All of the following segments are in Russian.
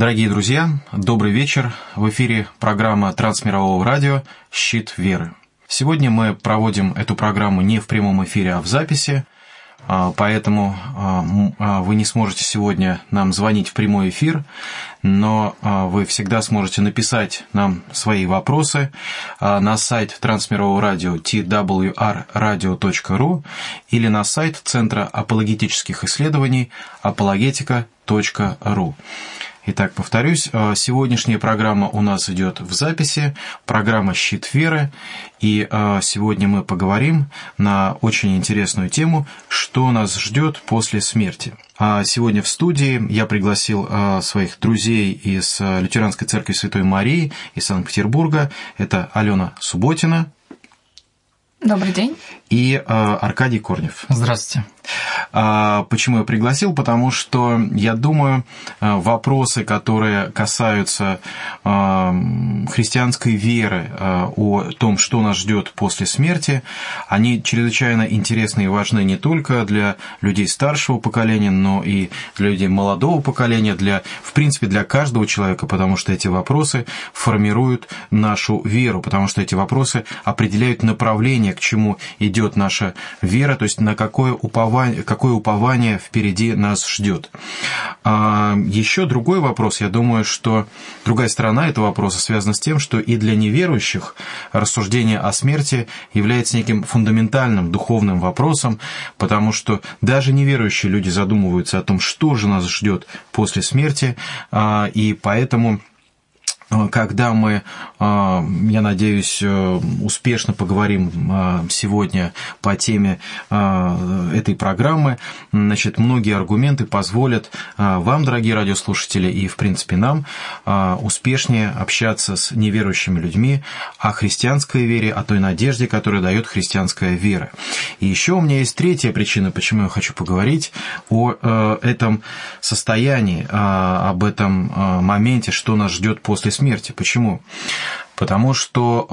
Дорогие друзья, добрый вечер. В эфире программа Трансмирового радио «Щит веры». Сегодня мы проводим эту программу не в прямом эфире, а в записи, а, поэтому а, а, вы не сможете сегодня нам звонить в прямой эфир, но вы всегда сможете написать нам свои вопросы на сайт Трансмирового радио twrradio.ru или на сайт Центра апологетических исследований apologetica.ru. Итак, повторюсь, э, сегодняшняя программа у нас идет в записи, программа «Щит веры», и э, сегодня мы поговорим на очень интересную тему, что нас ждет после смерти. А сегодня в студии я пригласил э, своих друзей из Лютеранской церкви Святой Марии из Санкт-Петербурга. Это Алена Субботина. Добрый день. И Аркадий Корнев. Здравствуйте. А, почему я пригласил? Потому что, я думаю, а, вопросы, которые касаются а, христианской веры, о том, что нас ждет после смерти, они чрезвычайно интересны и важны не только для людей старшего поколения, но и для людей молодого поколения, для, в принципе, для каждого человека, потому что эти вопросы формируют нашу веру, потому что эти вопросы определяют направление, к чему идет наша вера, то есть на какое упование какое упование впереди нас ждет. А еще другой вопрос, я думаю, что другая сторона этого вопроса связана с тем, что и для неверующих рассуждение о смерти является неким фундаментальным духовным вопросом, потому что даже неверующие люди задумываются о том, что же нас ждет после смерти, а, и поэтому когда мы, э, я надеюсь, э, успешно поговорим сегодня по теме этой программы, значит, многие аргументы позволят вам, дорогие радиослушатели, и, в принципе, нам успешнее общаться с неверующими людьми о христианской вере, о той надежде, которую дает христианская вера. И еще у меня есть третья причина, почему я хочу поговорить о этом состоянии, об этом моменте, что нас ждет после смерти. Почему? Потому что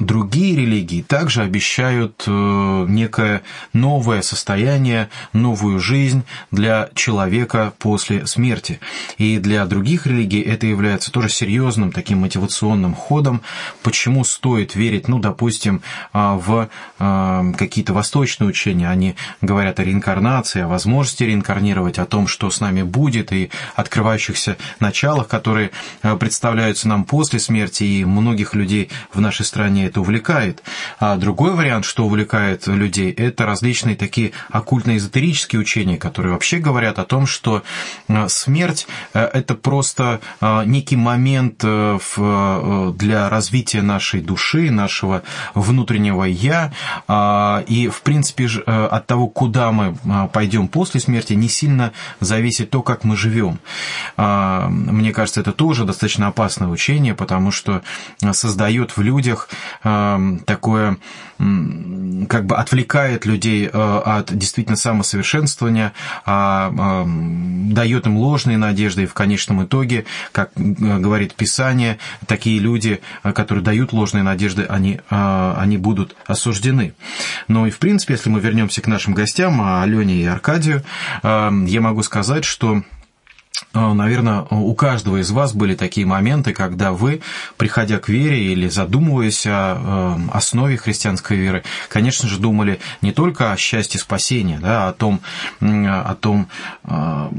э, другие религии также обещают э, некое новое состояние, новую жизнь для человека после смерти. И для других религий это является тоже серьезным таким мотивационным ходом, почему стоит верить, ну, допустим, э, в э, какие-то восточные учения. Они говорят о реинкарнации, о возможности реинкарнировать, о том, что с нами будет, и открывающихся началах, которые э, представляются нам после смерти, и многие многих людей в нашей стране это увлекает. А другой вариант, что увлекает людей, это различные такие оккультно-эзотерические учения, которые вообще говорят о том, что э, смерть э, – это просто э, некий момент для развития нашей души, нашего внутреннего «я», а, и, в принципе, от того, куда мы пойдем после смерти, не сильно зависит то, как мы живем. А, мне кажется, это тоже достаточно опасное учение, потому что создает в людях эм, такое, как бы отвлекает людей э, от действительно самосовершенствования, а, эм, дает им ложные надежды, и в конечном итоге, как э, говорит Писание, такие люди, э, которые дают ложные надежды, они, они будут осуждены. Но и в принципе, если мы вернемся к нашим гостям, Алене и Аркадию, эм, я могу сказать, что а, наверное, у каждого из вас были такие моменты, когда вы, приходя к вере или задумываясь о э, основе христианской веры, конечно же, думали не только о счастье спасения, да, о том, о том а,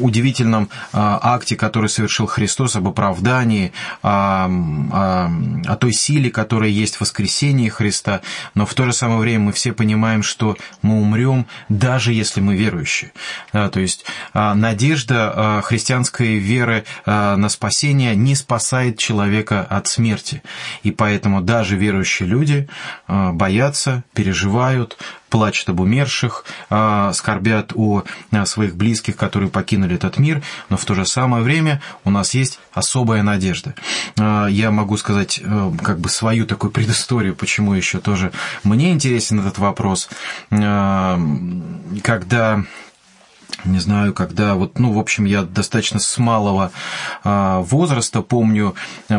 удивительном а, акте, который совершил Христос, об оправдании, о, о, о той силе, которая есть в воскресении Христа, но в то же самое время мы все понимаем, что мы умрем, даже если мы верующие. То есть а, надежда а, христианской веры на спасение не спасает человека от смерти. И поэтому даже верующие люди боятся, переживают, плачут об умерших, а, скорбят о своих близких, которые покинули этот мир, но в то же самое время у нас есть особая надежда. А, я могу сказать э, как бы свою такую предысторию, почему еще тоже мне интересен этот вопрос. А, когда не знаю, когда вот, ну, в общем, я достаточно с малого а, возраста помню,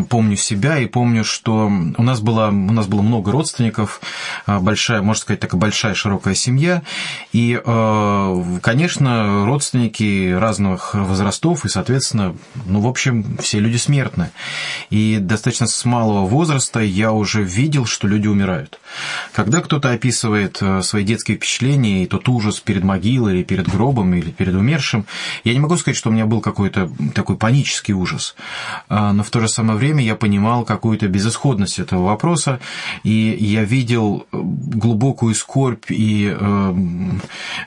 помню себя и помню, что у нас было, у нас было много родственников, а, большая, можно сказать, такая большая широкая семья, и, а, конечно, родственники разных возрастов, и, соответственно, ну, в общем, все люди смертны. И достаточно с малого возраста я уже видел, что люди умирают. Когда кто-то описывает свои детские впечатления и тот ужас перед могилой или перед гробом, или перед умершим. Я не могу сказать, что у меня был какой-то такой панический ужас, а, но в то же самое время я понимал какую-то безысходность этого вопроса, и я видел глубокую скорбь и э,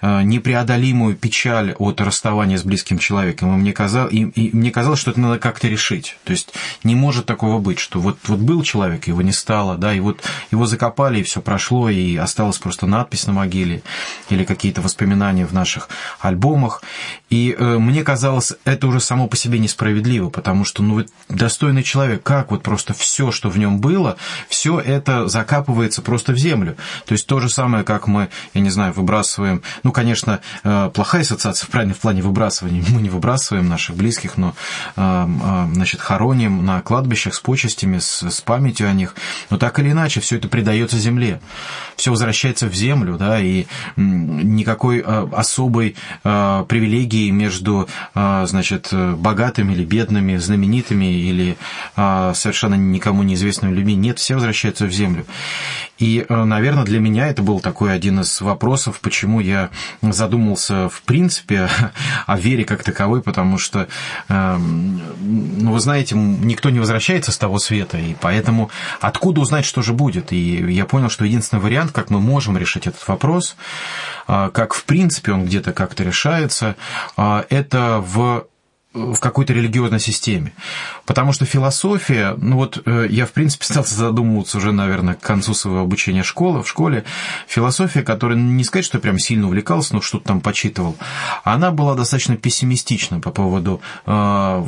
э, непреодолимую печаль от расставания с близким человеком. И мне, казалось, и, и мне казалось, что это надо как-то решить. То есть не может такого быть, что вот, вот был человек, его не стало, да, и вот его закопали, и все прошло, и осталась просто надпись на могиле или какие-то воспоминания в наших альбомах, альбомах. И э, мне казалось, это уже само по себе несправедливо, потому что, ну, вот достойный человек, как вот просто все, что в нем было, все это закапывается просто в землю. То есть то же самое, как мы, я не знаю, выбрасываем, ну, конечно, э, плохая ассоциация, правильно, в плане выбрасывания, мы не выбрасываем наших близких, но, э, э, значит, хороним на кладбищах с почестями, с, с памятью о них, но так или иначе все это придается земле, все возвращается в землю, да, и никакой э, особой э, Э, привилегии между, э, значит, богатыми или бедными, знаменитыми или э, совершенно никому неизвестными людьми. Нет, все возвращаются в землю. И, наверное, для меня это был такой один из вопросов, почему я задумался в принципе о вере как таковой, потому что, эм, ну, вы знаете, никто не возвращается с того света, и поэтому откуда узнать, что же будет? И я понял, что единственный вариант, как мы можем решить этот вопрос, как в принципе он где-то как-то решается, а, это в в какой-то религиозной системе. Потому что философия, ну вот э, я, в принципе, стал задумываться уже, наверное, к концу своего обучения школы, в школе. Философия, которая, не сказать, что прям сильно увлекался, но что-то там почитывал, она была достаточно пессимистична по поводу э,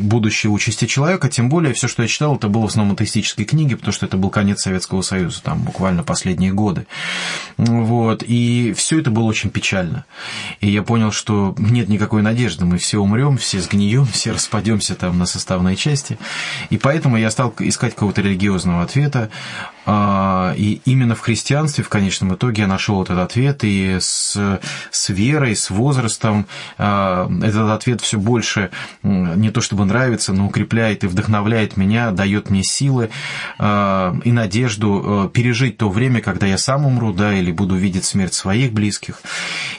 будущего участия человека, тем более все, что я читал, это было в основном атеистические книги, потому что это был конец Советского Союза, там буквально последние годы. Вот, и все это было очень печально. И я понял, что нет никакой надежды, мы все умрем, все все сгнием, все распадемся там на составные части. И поэтому я стал искать какого-то религиозного ответа. А, и именно в христианстве в конечном итоге я нашел этот ответ, и с, с верой, с возрастом а, этот ответ все больше не то чтобы нравится, но укрепляет и вдохновляет меня, дает мне силы а, и надежду пережить то время, когда я сам умру, да, или буду видеть смерть своих близких.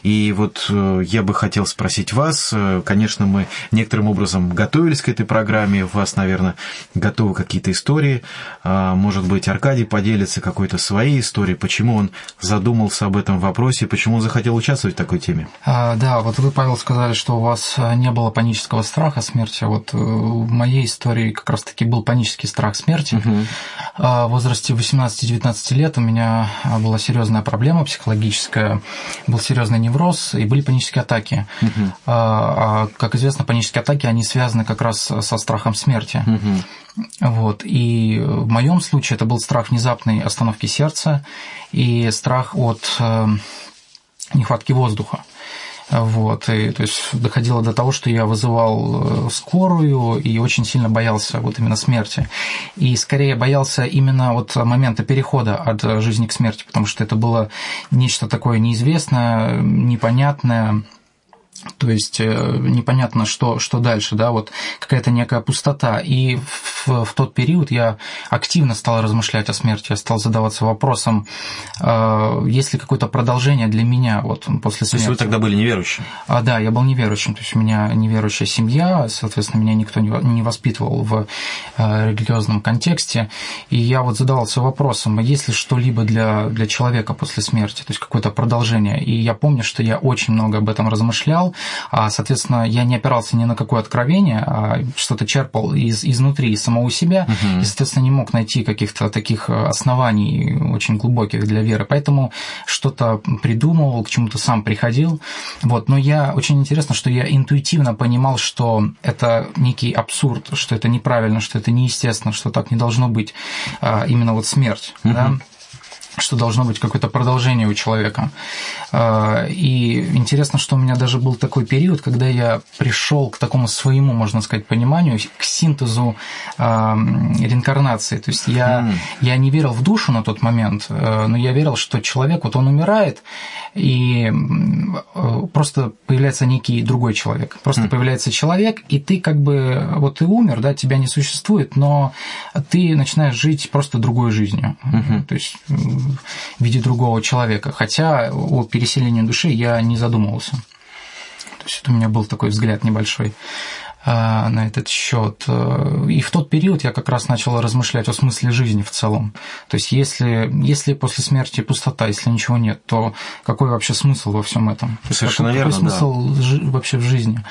И вот э, я бы хотел спросить вас, э, конечно, мы некоторым образом готовились к этой программе, у вас, наверное, готовы какие-то истории, может быть, Аркадий поделится какой-то своей историей, почему он задумался об этом вопросе, почему он захотел участвовать в такой теме. А, да, вот вы, Павел, сказали, что у вас э, не было панического страха смерти. Вот э, в моей истории как раз-таки был панический страх смерти. Угу. В возрасте 18-19 лет у меня а, была серьезная проблема психологическая, был серьезный невроз и были панические атаки. Угу. А, как известно, панические атаки, они связаны как раз со страхом смерти. Угу. Вот. И в моем случае это был страх внезапной остановки сердца и страх от э, нехватки воздуха. Вот, и, то есть доходило до того, что я вызывал э, скорую и очень сильно боялся вот именно смерти. И скорее боялся именно вот момента перехода от жизни к смерти, потому что это было нечто такое неизвестное, непонятное, то есть э, непонятно, что, что дальше, да, вот какая-то некая пустота. И в, в тот период я активно стал размышлять о смерти, я стал задаваться вопросом, э, есть ли какое-то продолжение для меня вот после смерти. То есть вы тогда были неверующим? А, да, я был неверующим, то есть у меня неверующая семья, соответственно, меня никто не воспитывал в э, религиозном контексте, и я вот задавался вопросом, есть ли что-либо для, для человека после смерти, то есть какое-то продолжение. И я помню, что я очень много об этом размышлял, а, соответственно, я не опирался ни на какое откровение, а что-то черпал из, изнутри, из самого себя, угу. и, соответственно, не мог найти каких-то таких оснований очень глубоких для веры, поэтому что-то придумывал, к чему-то сам приходил, вот, но я, очень интересно, что я интуитивно понимал, что это некий абсурд, что это неправильно, что это неестественно, что так не должно быть, а, именно вот смерть, угу. да, что должно быть какое-то продолжение у человека. А, и интересно, что у меня даже был такой период, когда я пришел к такому своему, можно сказать, пониманию, к синтезу реинкарнации. То есть я, mm. я не верил в душу на тот момент, э, но я верил, что человек, вот он умирает, и э, просто появляется некий другой человек. Просто mm. появляется человек, и ты как бы, вот ты умер, да, тебя не существует, но ты начинаешь жить просто другой жизнью. Mm-hmm. То есть в виде другого человека. Хотя о переселении души я не задумывался. То есть это у меня был такой взгляд небольшой а, на этот счет. И в тот период я как раз начал размышлять о смысле жизни в целом. То есть если, если после смерти пустота, если ничего нет, то какой вообще смысл во всем этом? Совершенно какой, верно, какой смысл да. вообще в жизни?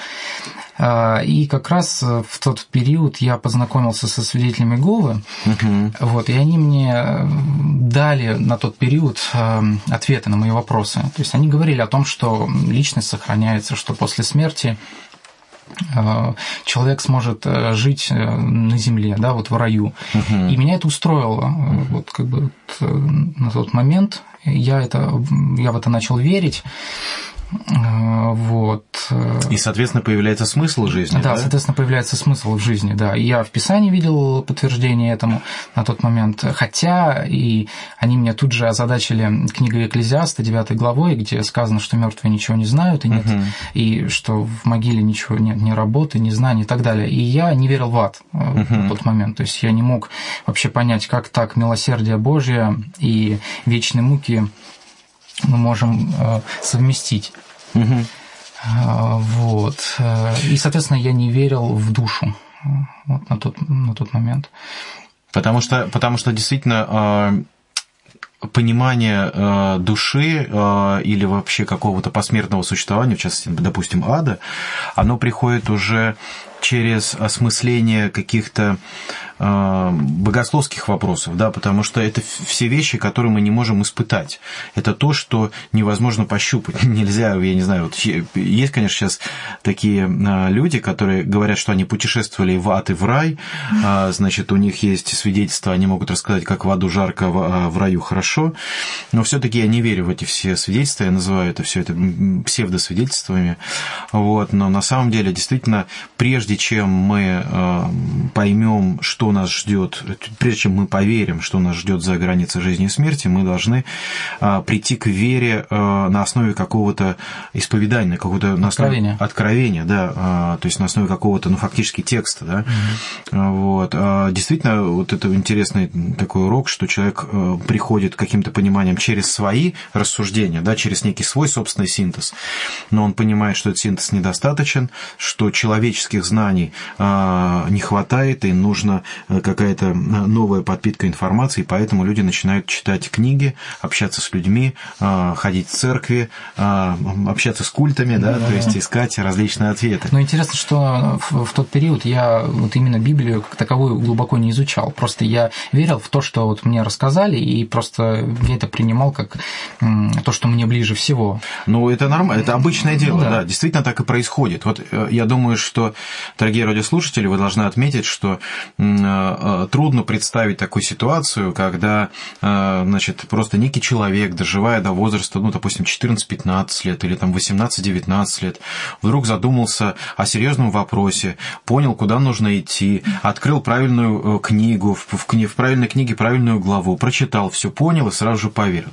А, и как раз э, в тот период я познакомился со свидетелями Говы, угу. вот, и они мне э, дали на тот период э, ответы на мои вопросы. То есть они говорили о том, что личность сохраняется, что после смерти человек сможет жить на земле, да, вот в раю. Угу. И меня это устроило. Вот как бы вот на тот момент я, это, я в это начал верить. Э, вот. И, соответственно, появляется смысл жизни. Да, да, соответственно, появляется смысл в жизни, да. И я в Писании видел подтверждение этому на тот момент. Хотя и они меня тут же озадачили книгой Экклезиаста, 9 главой, где сказано, что мертвые ничего не знают, и, нет, угу. и что в могиле ничего нет, ни работы, ни знаний и так далее. И я не верил в ад угу. в тот момент. То есть я не мог вообще понять, как так милосердие Божье и вечные муки мы можем э, совместить. Угу. Вот. Э, и, соответственно, я не верил в душу вот, на, тот, на тот момент. Потому что, потому что действительно понимание души или вообще какого-то посмертного существования, в частности, допустим, ада, оно приходит уже через осмысление каких-то богословских вопросов, да, потому что это все вещи, которые мы не можем испытать. Это то, что невозможно пощупать. Нельзя, я не знаю, вот есть, конечно, сейчас такие э, люди, которые говорят, что они путешествовали в ад и в рай, э, значит, у них есть свидетельства, они могут рассказать, как в аду жарко, а в раю хорошо, но все-таки я не верю в эти все свидетельства, я называю это все это псевдосвидетельствами, вот, но на самом деле, действительно, прежде чем мы э, поймем, что нас ждет, прежде чем мы поверим, что нас ждет за границей жизни и смерти, мы должны э, прийти к вере э, на основе какого-то исповедания, какого-то откровения. откровения, да, то есть на основе какого-то, ну, фактически текста, да. Угу. Вот. Действительно, вот это интересный такой урок, что человек приходит к каким-то пониманиям через свои рассуждения, да, через некий свой собственный синтез, но он понимает, что этот синтез недостаточен, что человеческих знаний а, не хватает, и нужна э, какая-то э, новая подпитка информации, поэтому люди начинают читать книги, общаться с людьми, а, ходить в церкви, общаться с культами, да, да то есть искать различные ответы. Но интересно, что в, тот период я вот именно Библию как таковую глубоко не изучал. Просто я верил в то, что вот мне рассказали, и просто я это принимал как то, что мне ближе всего. Ну, это нормально, это обычное дело, да. да, действительно так и происходит. Вот э, я думаю, что Дорогие радиослушатели, вы должны отметить, что э, э, трудно представить такую ситуацию, когда э, значит, просто некий человек, доживая до возраста, ну, допустим, 14-15 лет или там 18-19 лет, вдруг задумался о серьезном вопросе, понял, куда нужно идти, открыл правильную книгу, в, в, в правильной книге правильную главу, прочитал, все понял и сразу же поверил.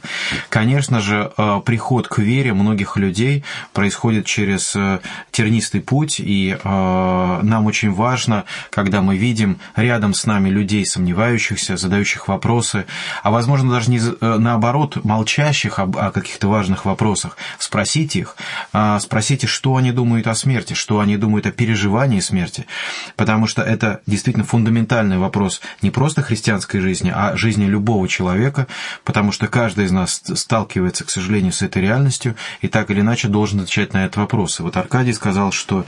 Конечно же, приход к вере многих людей происходит через тернистый путь, и нам очень важно, когда мы видим рядом с нами людей, сомневающихся, задающих вопросы, а возможно даже не э, наоборот, молчащих об, о каких-то важных вопросах, спросить их, а, спросите, что они думают о смерти, что они думают о переживании смерти, потому что это действительно фундаментальный вопрос не просто христианской жизни, а жизни любого человека, потому что каждый из нас сталкивается, к сожалению, с этой реальностью и так или иначе должен отвечать на этот вопрос. И вот Аркадий сказал, что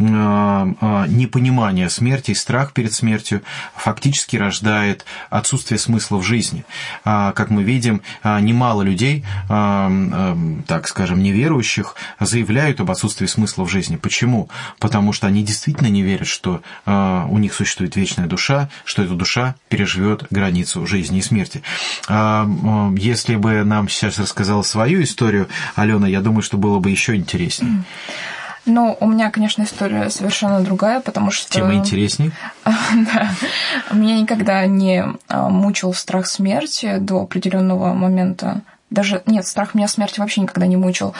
а, а, непонимание смерти и страх перед смертью фактически рождает отсутствие смысла в жизни. А, как мы видим, а, немало людей, так скажем, неверующих, заявляют об отсутствии смысла в жизни. Почему? Потому что они действительно не верят, что у них существует вечная душа, что эта душа переживет границу жизни и смерти. Если бы нам сейчас рассказала свою историю, Алена, я думаю, что было бы еще интереснее. Ну, у меня, конечно, история совершенно другая, потому что... Тема интересней. Да. Меня никогда не а, мучил страх смерти до определенного момента. Даже нет, страх меня смерти вообще никогда не мучил.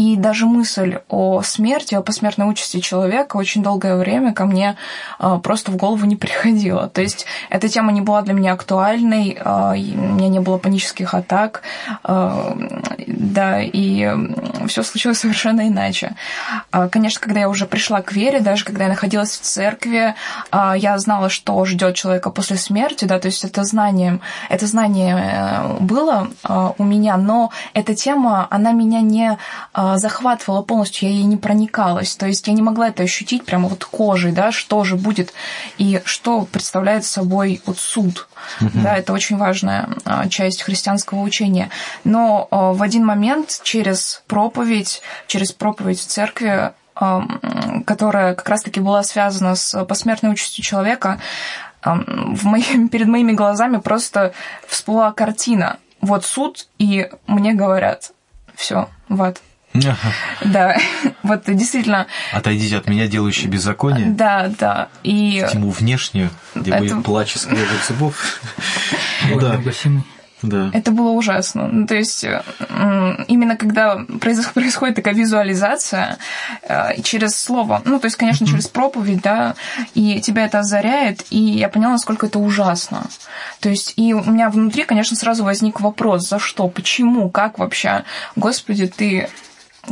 И даже мысль о смерти, о посмертной участи человека очень долгое время ко мне а, просто в голову не приходила. То есть эта тема не была для меня актуальной, а, у меня не было панических атак, а, да, и все случилось совершенно иначе. Конечно, когда я уже пришла к вере, даже когда я находилась в церкви, я знала, что ждет человека после смерти, да, то есть это знание, это знание э, было у меня, но эта тема, она меня не захватывала полностью, я ей не проникалась. То есть я не могла это ощутить прямо вот кожей, да, что же будет и что представляет собой вот суд. Угу. Да, это очень важная а, часть христианского учения. Но а, в один момент через проповедь, через проповедь в церкви, которая как раз-таки была связана с посмертной участью человека, в мои, перед моими глазами просто всплыла картина. Вот суд, и мне говорят, все, в ад. Да, вот действительно. Отойдите от меня, делающий беззаконие. Да, да. И... Тьму внешнюю, где Это... будет плач и скрежет зубов. Да. Да. Это было ужасно. Ну, то есть именно когда происходит такая визуализация э, через слово, ну, то есть, конечно, через проповедь, да, и тебя это озаряет, и я поняла, насколько это ужасно. То есть, и у меня внутри, конечно, сразу возник вопрос, за что, почему, как вообще, Господи, ты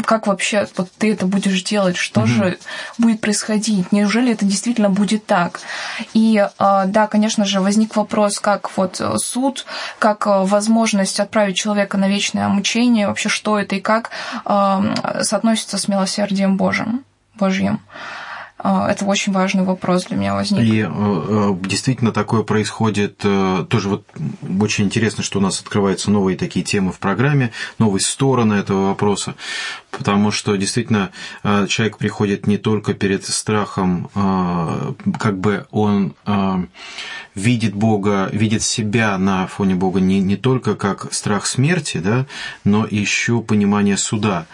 как вообще вот ты это будешь делать, что mm-hmm. же будет происходить, неужели это действительно будет так? И а, да, конечно же, возник вопрос, как вот суд, как а, возможность отправить человека на вечное мучение, вообще что это и как а, соотносится с милосердием Божьим. Божьим. Это очень важный вопрос для меня возник. И э, э, действительно такое происходит. Э, тоже вот очень интересно, что у нас открываются новые такие темы в программе, новые стороны этого вопроса, потому что действительно человек приходит не только перед страхом, как бы он видит Бога, видит себя на фоне Бога не, не только как страх смерти, да, но еще понимание суда.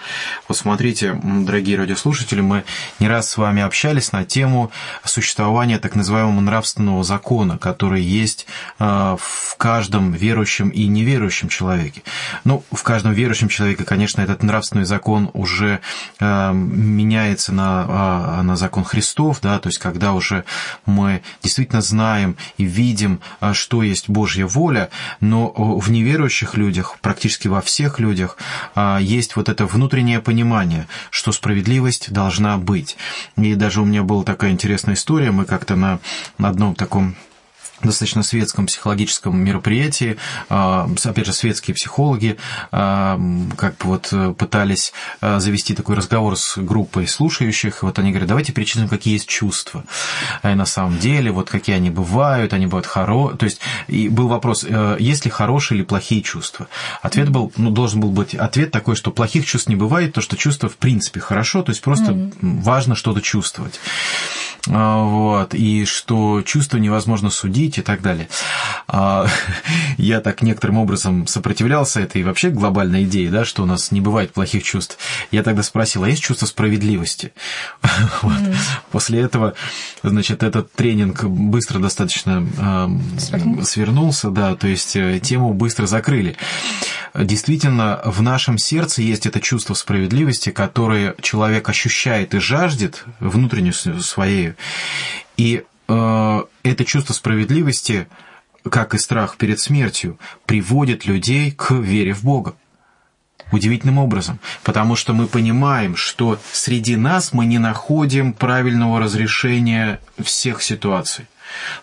Вот смотрите, дорогие радиослушатели, мы не раз с вами общались на тему существования так называемого нравственного закона, который есть э, в каждом верующем и неверующем человеке. Ну, в каждом верующем человеке, конечно, этот нравственный закон уже э, меняется на, на закон Христов, да, то есть когда уже мы действительно знаем и видим, а, что есть Божья воля, но в неверующих людях, практически во всех людях, а, есть вот это внутреннее понимание, что справедливость должна быть. И даже у меня была такая интересная история, мы как-то на, на одном таком достаточно светском психологическом мероприятии, а, опять же, светские психологи а, как бы вот э, пытались а, завести такой разговор с группой слушающих, вот они говорят, давайте перечислим, какие есть чувства. И на самом деле, вот какие они бывают, они бывают хорошие, то есть и был вопрос, э, есть ли хорошие или плохие чувства. Ответ был, ну, должен был быть ответ такой, что плохих чувств не бывает, то, что чувство в принципе хорошо, то есть просто mm-hmm. важно что-то чувствовать. Вот, и что чувство невозможно судить, и так далее. А, я так некоторым образом сопротивлялся этой вообще глобальной идее, да, что у нас не бывает плохих чувств. Я тогда спросил, а есть чувство справедливости? Вот. Mm. После этого, значит, этот тренинг быстро достаточно э, свернулся, да, то есть э, тему быстро закрыли. Действительно, в нашем сердце есть это чувство справедливости, которое человек ощущает и жаждет внутреннюю своей. И Э, это чувство справедливости, как и страх перед смертью, приводит людей к вере в Бога. Удивительным образом, потому что мы понимаем, что среди нас мы не находим правильного разрешения всех ситуаций.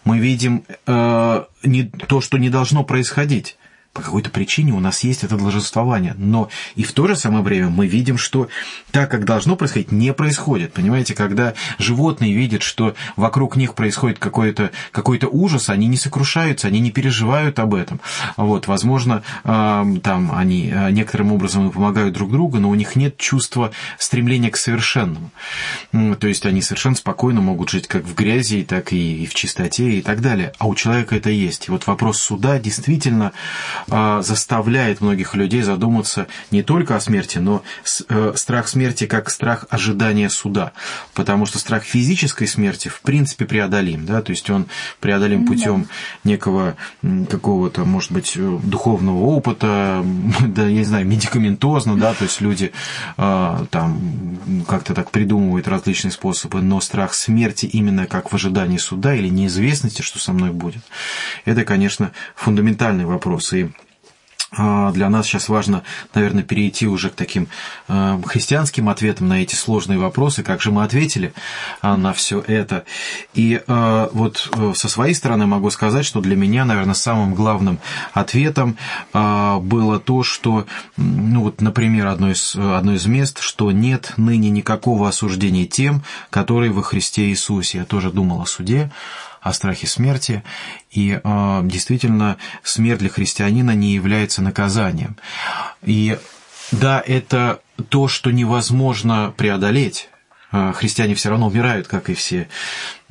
Мы видим э, не, то, что не должно происходить. По какой-то причине у нас есть это должествование. Но и в то же самое время мы видим, что так, как должно происходить, не происходит. Понимаете, когда животные видят, что вокруг них происходит какой-то какой ужас, они не сокрушаются, они не переживают об этом. Вот, возможно, там они э, некоторым образом помогают друг другу, но у них нет чувства стремления к совершенному. То есть они совершенно спокойно могут жить как в грязи, так и в чистоте и так далее. А у человека это есть. И вот вопрос суда действительно заставляет многих людей задуматься не только о смерти, но э, страх смерти как страх ожидания суда. Потому что страх физической смерти в принципе преодолим. Да? То есть он преодолим путем некого какого-то, может быть, духовного опыта, да, я не знаю, медикаментозно, да, то есть люди а, там как-то так придумывают различные способы, но страх смерти именно как в ожидании суда или неизвестности, что со мной будет, это, конечно, фундаментальный вопрос. И а, для нас сейчас важно, наверное, перейти уже к таким а, христианским ответам на эти сложные вопросы, как же мы ответили а, на все это. И вот э, со своей стороны могу сказать, что для меня, наверное, самым главным ответом было то, что, ну вот, например, одно из, одно из мест, что нет ныне никакого осуждения тем, которые во Христе Иисусе. Я тоже думал о суде, о страхе смерти, и э, действительно смерть для христианина не является наказанием. И да, это то, что невозможно преодолеть. Э, христиане все равно умирают, как и все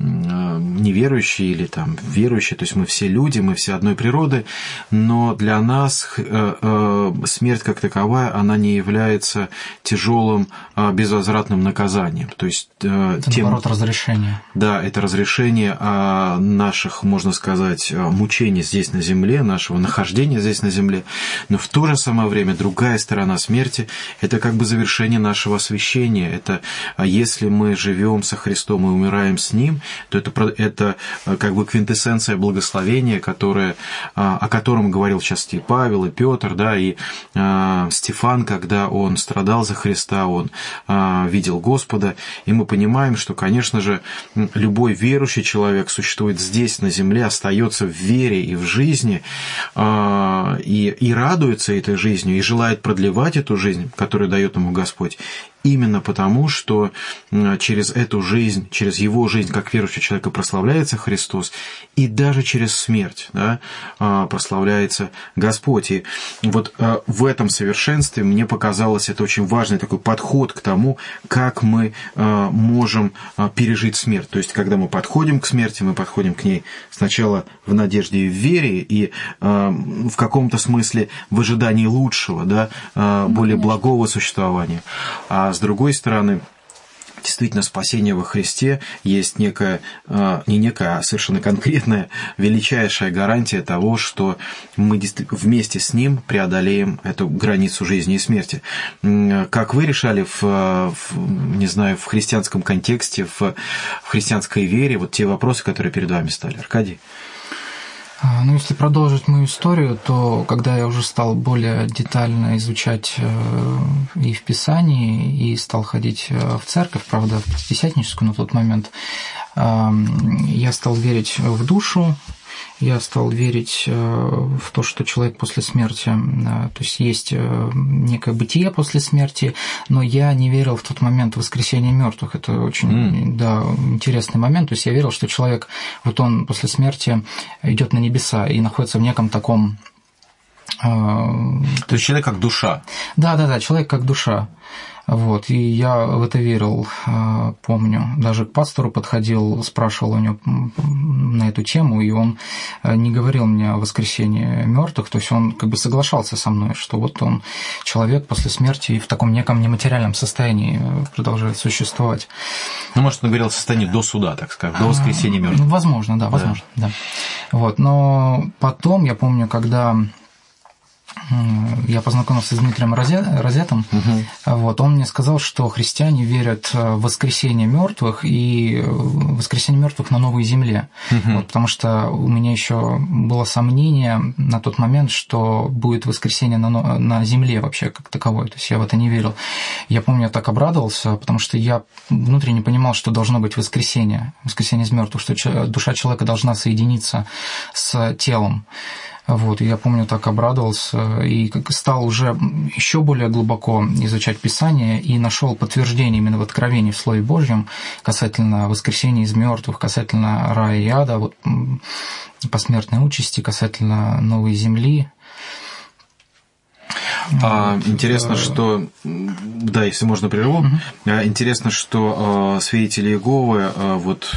неверующие или там верующие, то есть мы все люди, мы все одной природы, но для нас э, э, смерть как таковая, она не является тяжелым безвозвратным наказанием. То есть это тем, наоборот разрешение. Да, это разрешение наших, можно сказать, мучений здесь на земле, нашего нахождения здесь на земле, но в то же самое время другая сторона смерти – это как бы завершение нашего освящения. Это если мы живем со Христом и умираем с Ним, то это, это э, как бы квинтэссенция благословения, которое, а, о котором говорил сейчас и Павел, и Петр, да, и а, Стефан, когда он страдал за Христа, он а, видел Господа, и мы понимаем, что, конечно же, любой верующий человек существует здесь, на земле, остается в вере и в жизни, и, и радуется этой жизнью, и желает продлевать эту жизнь, которую дает ему Господь, именно потому, что через эту жизнь, через его жизнь, как верующего человека, прославляется Христос, и даже через смерть да, а, прославляется Господь. И вот а, в этом совершенстве мне показалось это очень важный такой подход к тому, как мы а, можем пережить смерть. То есть, когда мы подходим к смерти, мы подходим к ней сначала в надежде и в вере, и в каком-то смысле в ожидании лучшего, да, более благого существования. А с другой стороны, действительно спасение во Христе есть некая, а, не некая, а совершенно конкретная, величайшая гарантия того, что мы вместе с Ним преодолеем эту границу жизни и смерти. Как вы решали в, в не знаю, в христианском контексте, в, в христианской вере, вот те вопросы, которые перед вами стали, Аркадий? А, ну, если продолжить мою историю, то когда я уже стал более детально изучать э, и в Писании, и стал ходить э, в церковь, правда, в пятидесятническую на тот момент, я стал верить в душу, я стал верить э, в то, что человек после смерти, э, то есть есть э, некое бытие после смерти, но я не верил в тот момент в воскресение мертвых. Это очень mm. да, интересный момент. То есть я верил, что человек, вот он после смерти идет на небеса и находится в неком таком то есть человек как душа. Да, да, да, человек как душа. Вот, и я в это верил, а, помню. Даже к пастору подходил, спрашивал у него на эту тему, и он а, не говорил мне о воскресении мертвых, то есть он как бы соглашался со мной, что вот он человек после смерти в таком неком нематериальном состоянии продолжает существовать. Ну, может, он говорил о состоянии до суда, так скажем, до воскресения мертвых. Ну, возможно, да, возможно, да. да. Вот, но потом, я помню, когда я познакомился с Дмитрием Розетом. Угу. Вот, он мне сказал, что христиане верят в воскресение мертвых и воскресение мертвых на новой земле. Угу. Вот, потому что у меня еще было сомнение на тот момент, что будет воскресение на, на земле вообще как таковой. То есть я в это не верил. Я помню, я так обрадовался, потому что я внутренне понимал, что должно быть воскресение, воскресение из мертвых, что душа человека должна соединиться с телом. Вот, я помню, так обрадовался и стал уже еще более глубоко изучать Писание и нашел подтверждение именно в Откровении в Слове Божьем касательно воскресения из мертвых, касательно рая и ада, вот, посмертной участи, касательно новой земли. А, интересно, что да, если можно прерву. Угу. Интересно, что э, свидетели Иеговы, э, вот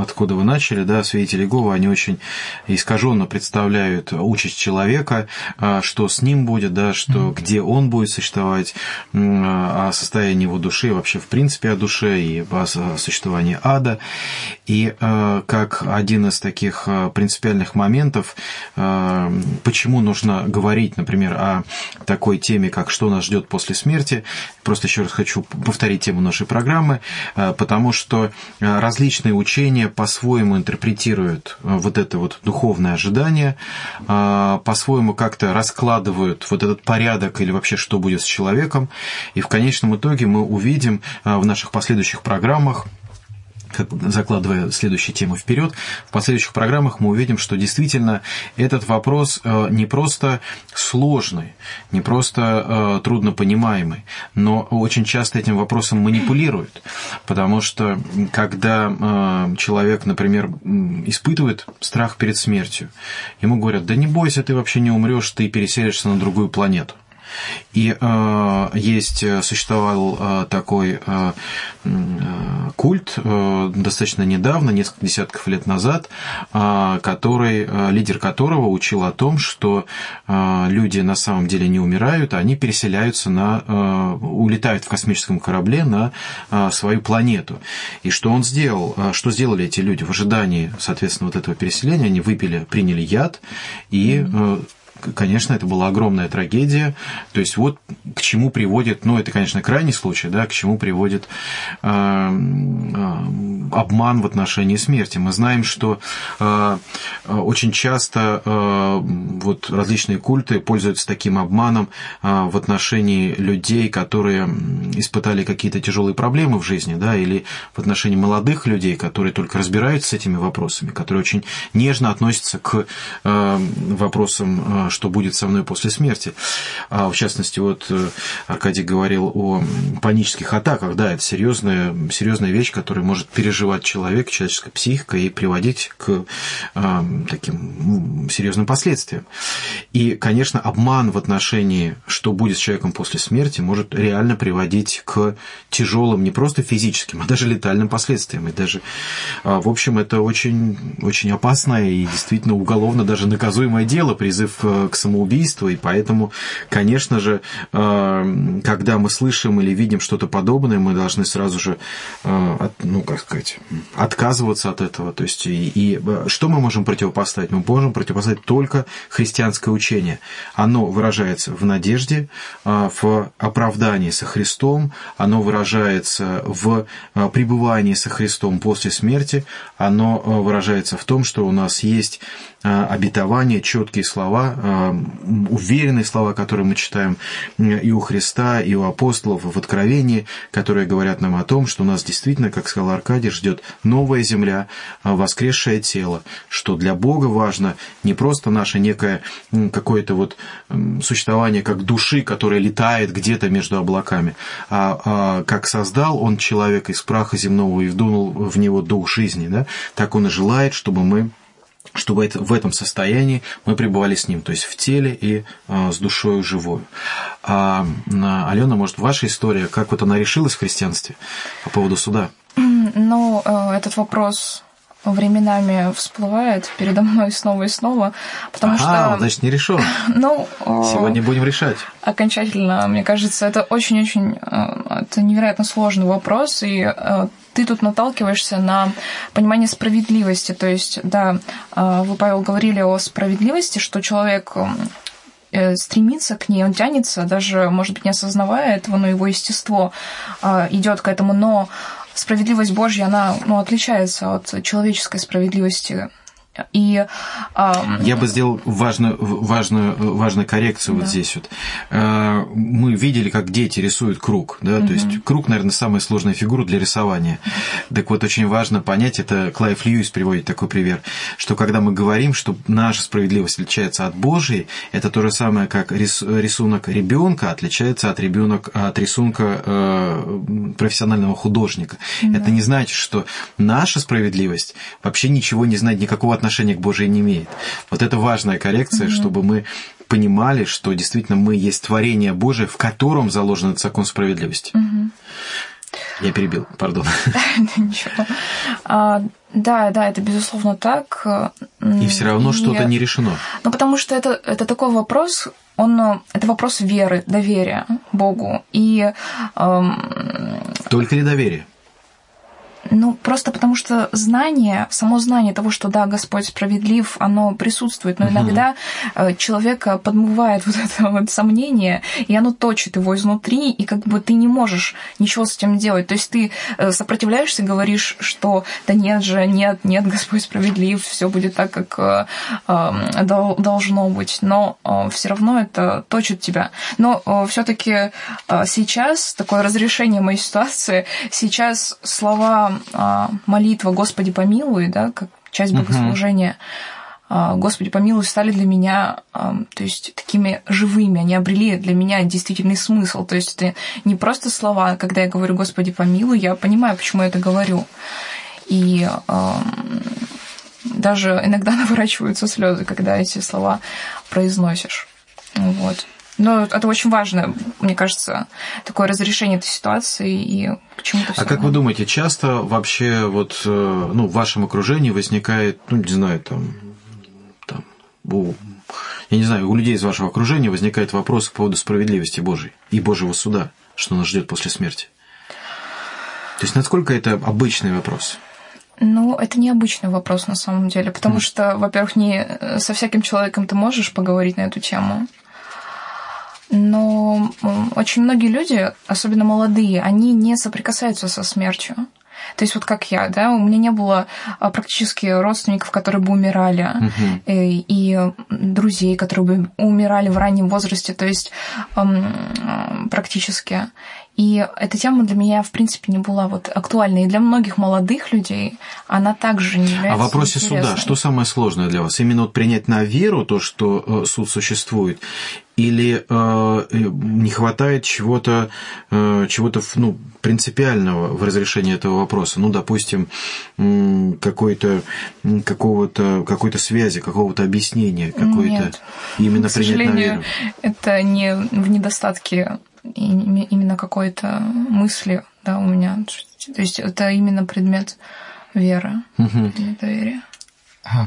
откуда вы начали, да, свидетели Иеговы, они очень искаженно представляют участь человека, э, что с ним будет, да, что угу. где он будет существовать, э, о состоянии его души, вообще в принципе о душе и о существовании ада. И э, как один из таких э, принципиальных моментов, э, почему нужно говорить, например, о такой теме, как «Что нас ждет после смерти», просто еще раз хочу повторить тему нашей программы, потому что различные учения по-своему интерпретируют вот это вот духовное ожидание, по-своему как-то раскладывают вот этот порядок или вообще что будет с человеком, и в конечном итоге мы увидим в наших последующих программах, закладывая следующую тему вперед, в последующих программах мы увидим, что действительно этот вопрос э, не просто сложный, не просто э, трудно понимаемый, но очень часто этим вопросом манипулируют, потому что когда э, человек, например, испытывает страх перед смертью, ему говорят, да не бойся, ты вообще не умрешь, ты переселишься на другую планету. И э, есть, существовал э, такой э, культ э, достаточно недавно, несколько десятков лет назад, э, который, э, лидер которого учил о том, что люди на самом деле не умирают, а они переселяются на, улетают в космическом корабле на свою планету. И что он сделал? Что сделали эти люди в ожидании, соответственно, вот этого переселения? Они выпили, приняли яд и конечно, это была огромная трагедия. То есть вот к чему приводит, ну это, конечно, крайний случай, да, к чему приводит э, э, обман в отношении смерти. Мы знаем, что э, очень часто вот различные культы пользуются таким обманом в отношении людей, которые испытали какие-то тяжелые проблемы в жизни, да, или в отношении молодых людей, которые только разбираются с этими вопросами, которые очень нежно относятся к вопросам, что будет со мной после смерти. А в частности, вот э, Аркадий говорил о панических атаках. Да, это серьезная, серьезная вещь, которая может переживать человек, человеческая психика и приводить к э, таким серьезным последствиям. И, конечно, обман в отношении, что будет с человеком после смерти, может реально приводить к тяжелым не просто физическим, а даже летальным последствиям. И даже, э, в общем, это очень, очень опасное и действительно уголовно даже наказуемое дело, призыв э, к самоубийству, и поэтому, конечно же, э, когда мы слышим или видим что-то подобное, мы должны сразу же, э, ну, как сказать, отказываться от этого. То есть, и, и э, что мы можем противопоставить? Мы можем противопоставить только христианское учение. Оно выражается в надежде, в оправдании со Христом, оно выражается в пребывании со Христом после смерти, оно выражается в том, что у нас есть обетования, четкие слова, уверенные слова, которые мы читаем и у Христа, и у апостолов в Откровении, которые говорят нам о том, что нас действительно, как сказал Аркадий, ждет новая земля, воскресшее тело, что для Бога важно не просто наше некое какое-то вот существование как души, которая летает где-то между облаками, а, а как создал Он человека из праха земного и вдунул в него дух жизни, да, так Он и желает, чтобы мы чтобы это, в этом состоянии мы пребывали с ним, то есть в теле и э, с душой живой. А, Алена, может, ваша история, как вот она решилась в христианстве по поводу суда? Ну, э, этот вопрос временами всплывает передо мной снова и снова, потому ага, что... значит, не решен. Ну... Сегодня будем решать. Окончательно, мне кажется, это очень-очень... Э, это невероятно сложный вопрос, и э, ты тут наталкиваешься на понимание справедливости. То есть, да, э, вы, Павел, говорили о справедливости, что человек стремится к ней, он тянется, даже, может быть, не осознавая этого, но его естество идет к этому, но справедливость Божья, она ну, отличается от человеческой справедливости. И, Я бы сделал важную, важную, важную коррекцию да. вот здесь вот. Э, мы видели, как дети рисуют круг, да, угу. то есть круг, наверное, самая сложная фигура для рисования. Так вот, очень важно понять, это Клайв Льюис приводит такой пример, что когда мы говорим, что наша справедливость отличается от Божьей, это то же самое, как рисунок ребенка отличается от ребенка от рисунка э, профессионального художника. Да. Это не значит, что наша справедливость вообще ничего не знает, никакого отношения к Божьей не имеет. Вот это важная коррекция, угу. чтобы мы понимали, что действительно мы есть творение Божие, в котором заложен этот закон справедливости. Угу. Я перебил, пардон. Ничего. А, да, да, это безусловно так. И все равно что-то не решено. Ну, потому что это, это такой вопрос, он, это вопрос веры, доверия Богу. И, эм... Только ли доверие? Ну, просто потому что знание, само знание того, что да, Господь справедлив, оно присутствует, но угу. иногда э, человека подмывает вот это вот сомнение, и оно точит его изнутри, и как бы ты не можешь ничего с этим делать. То есть ты э, сопротивляешься, говоришь, что да нет же, нет, нет, Господь справедлив, все будет так, как э, э, должно быть, но э, все равно это точит тебя. Но э, все-таки э, сейчас такое разрешение моей ситуации, сейчас слова молитва «Господи помилуй», да, как часть богослужения, uh-huh. «Господи помилуй» стали для меня, а, то есть, такими живыми, они обрели для меня действительный смысл. То есть, это не просто слова, когда я говорю «Господи помилуй», я понимаю, почему я это говорю. И даже иногда наворачиваются слезы, когда эти слова произносишь. Вот. Но это очень важно, мне кажется, такое разрешение этой ситуации и почему-то. А как вы думаете, часто вообще вот э, ну, в вашем окружении возникает, ну, не знаю, там, там у, я не знаю, у людей из вашего окружения возникает вопрос по поводу справедливости Божьей и Божьего суда, что нас ждет после смерти? То есть насколько это обычный вопрос? Ну, это необычный вопрос на самом деле, потому mm. что, во-первых, не со всяким человеком ты можешь поговорить на эту тему. Но очень многие люди, особенно молодые, они не соприкасаются со смертью. То есть вот как я, да, у меня не было а, практически родственников, которые бы умирали, угу. и, и друзей, которые бы умирали в раннем возрасте, то есть практически. И эта тема для меня, в принципе, не была вот актуальной. И для многих молодых людей она также не является А в вопросе интересной. суда, что самое сложное для вас? Именно вот принять на веру то, что э, суд существует, или э, не хватает чего-то, э, чего-то ну, принципиального в разрешении этого вопроса. Ну, допустим, какой-то, какого-то, какой-то связи, какого-то объяснения, какой-то именно принять на веру. Это не в недостатке именно какой-то мысли да, у меня. То есть это именно предмет веры, угу. доверия.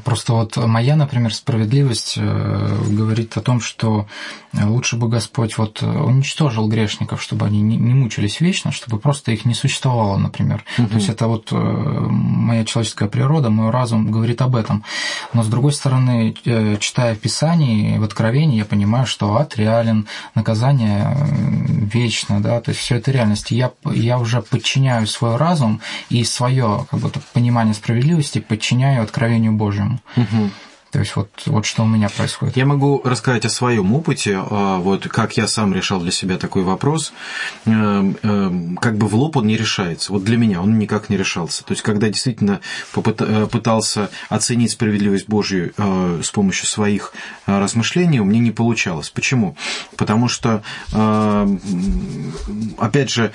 Просто вот моя, например, справедливость э, говорит о том, что лучше бы Господь вот уничтожил грешников, чтобы они не мучились вечно, чтобы просто их не существовало, например. Угу. То есть это вот э, моя человеческая природа, мой разум говорит об этом. Но с другой стороны, э, читая в Писании, в Откровении, я понимаю, что ад реален, наказание вечно, да, то есть все это реальность. Я, я уже подчиняю свой разум и свое как будто, понимание справедливости подчиняю откровению Божьему. Божьему. Угу. То есть вот, вот что у меня происходит. Я могу рассказать о своем опыте, а, вот как я сам решал для себя такой вопрос. Эм, эм, как бы в лоб он не решается. Вот для меня он никак не решался. То есть когда действительно э, пытался оценить справедливость Божью э, с помощью своих э, размышлений, у меня не получалось. Почему? Потому что, опять же,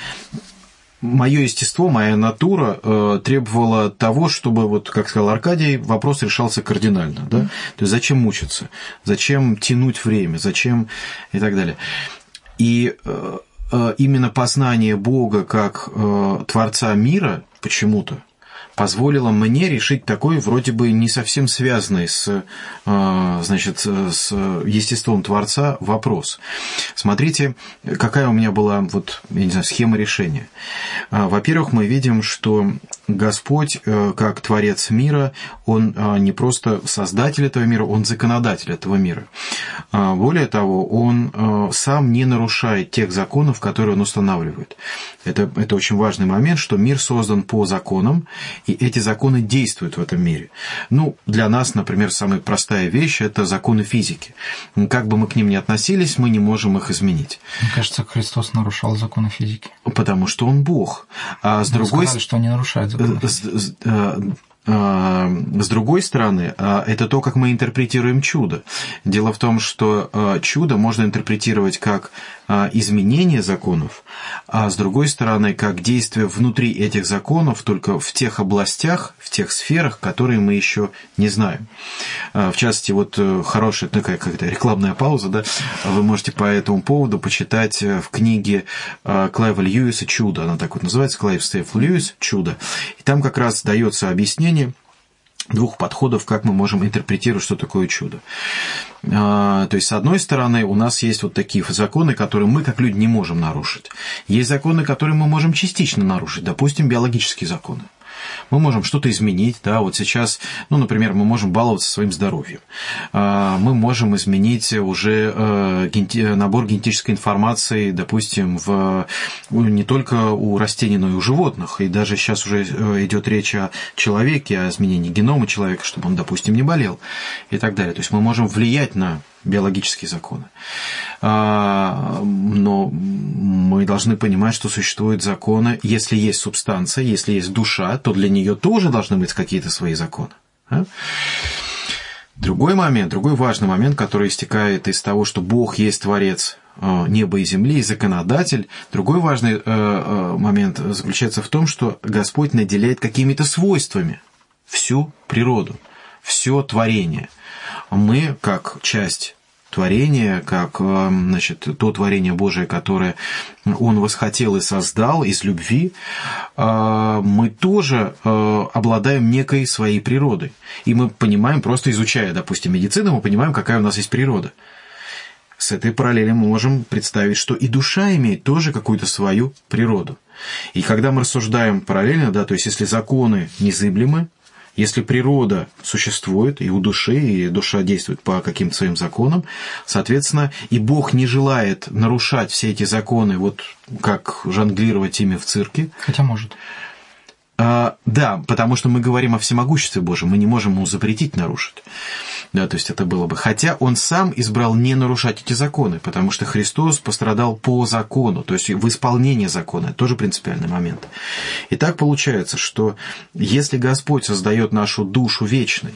мое естество, моя натура э, требовала того, чтобы, вот, как сказал Аркадий, вопрос решался кардинально. Да? То есть зачем мучиться, зачем тянуть время, зачем и так далее. И э, э, именно познание Бога как э, Творца мира почему-то позволило мне решить такой вроде бы не совсем связанный с, э, значит, с естеством Творца вопрос. Смотрите, какая у меня была вот, я не знаю, схема решения. А, во-первых, мы видим, что Господь, э, как Творец мира, Он не просто создатель этого мира, Он законодатель этого мира. Более того, Он э, сам не нарушает тех законов, которые Он устанавливает. Это, это очень важный момент, что мир создан по законам, и эти законы действуют в этом мире. Ну, для нас, например, самая простая вещь – это законы физики. Как бы мы к ним ни относились, мы не можем их изменить. Мне кажется, Христос нарушал законы физики. Потому что Он Бог. А с Вы другой сказали, что он не нарушает законы физики. э, с другой стороны, а, это то, как мы интерпретируем чудо. Дело в том, что чудо можно интерпретировать как изменение законов, а с другой стороны, как действие внутри этих законов, только в тех областях, в тех сферах, которые мы еще не знаем. В частности, вот э, хорошая такая какая-то рекламная пауза, да, вы можете по этому поводу почитать э, в книге Клайва Льюиса «Чудо», она так вот называется, Клайв Стейплз Льюис «Чудо». И там как раз дается объяснение, двух подходов, как мы можем интерпретировать, что такое чудо. А, то есть, с одной стороны, у нас есть вот такие законы, которые мы, как люди, не можем нарушить. Есть законы, которые мы можем частично нарушить, допустим, биологические законы мы можем что-то изменить, да, вот сейчас, ну, например, мы можем баловаться своим здоровьем, а, мы можем изменить уже э, набор генетической информации, допустим, в, не только у растений, но и у животных, и даже сейчас уже э, идет речь о человеке, о изменении генома человека, чтобы он, допустим, не болел и так далее. То есть мы можем влиять на биологические законы. А, но мы должны понимать, что существуют законы. Если есть субстанция, если есть душа, то для нее тоже должны быть какие-то свои законы. А? Другой момент, другой важный момент, который истекает из того, что Бог есть Творец а, неба и земли, и законодатель. Другой важный э, э, момент заключается в том, что Господь наделяет какими-то свойствами всю природу, все творение – мы, как часть творения, как э, значит, то творение Божие, которое Он восхотел и создал из любви, э, мы тоже э, обладаем некой своей природой. И мы понимаем, просто изучая, допустим, медицину, мы понимаем, какая у нас есть природа. С этой параллели мы можем представить, что и душа имеет тоже какую-то свою природу. И когда мы рассуждаем параллельно, да, то есть если законы незыблемы, если природа существует и у души, и душа действует по каким-то своим законам, соответственно, и Бог не желает нарушать все эти законы, вот как жонглировать ими в цирке. Хотя может. А, да, потому что мы говорим о всемогуществе Божьем, мы не можем ему запретить нарушить. Да, то есть это было бы. Хотя он сам избрал не нарушать эти законы, потому что Христос пострадал по закону, то есть в исполнении закона. Это тоже принципиальный момент. И так получается, что если Господь создает нашу душу вечной,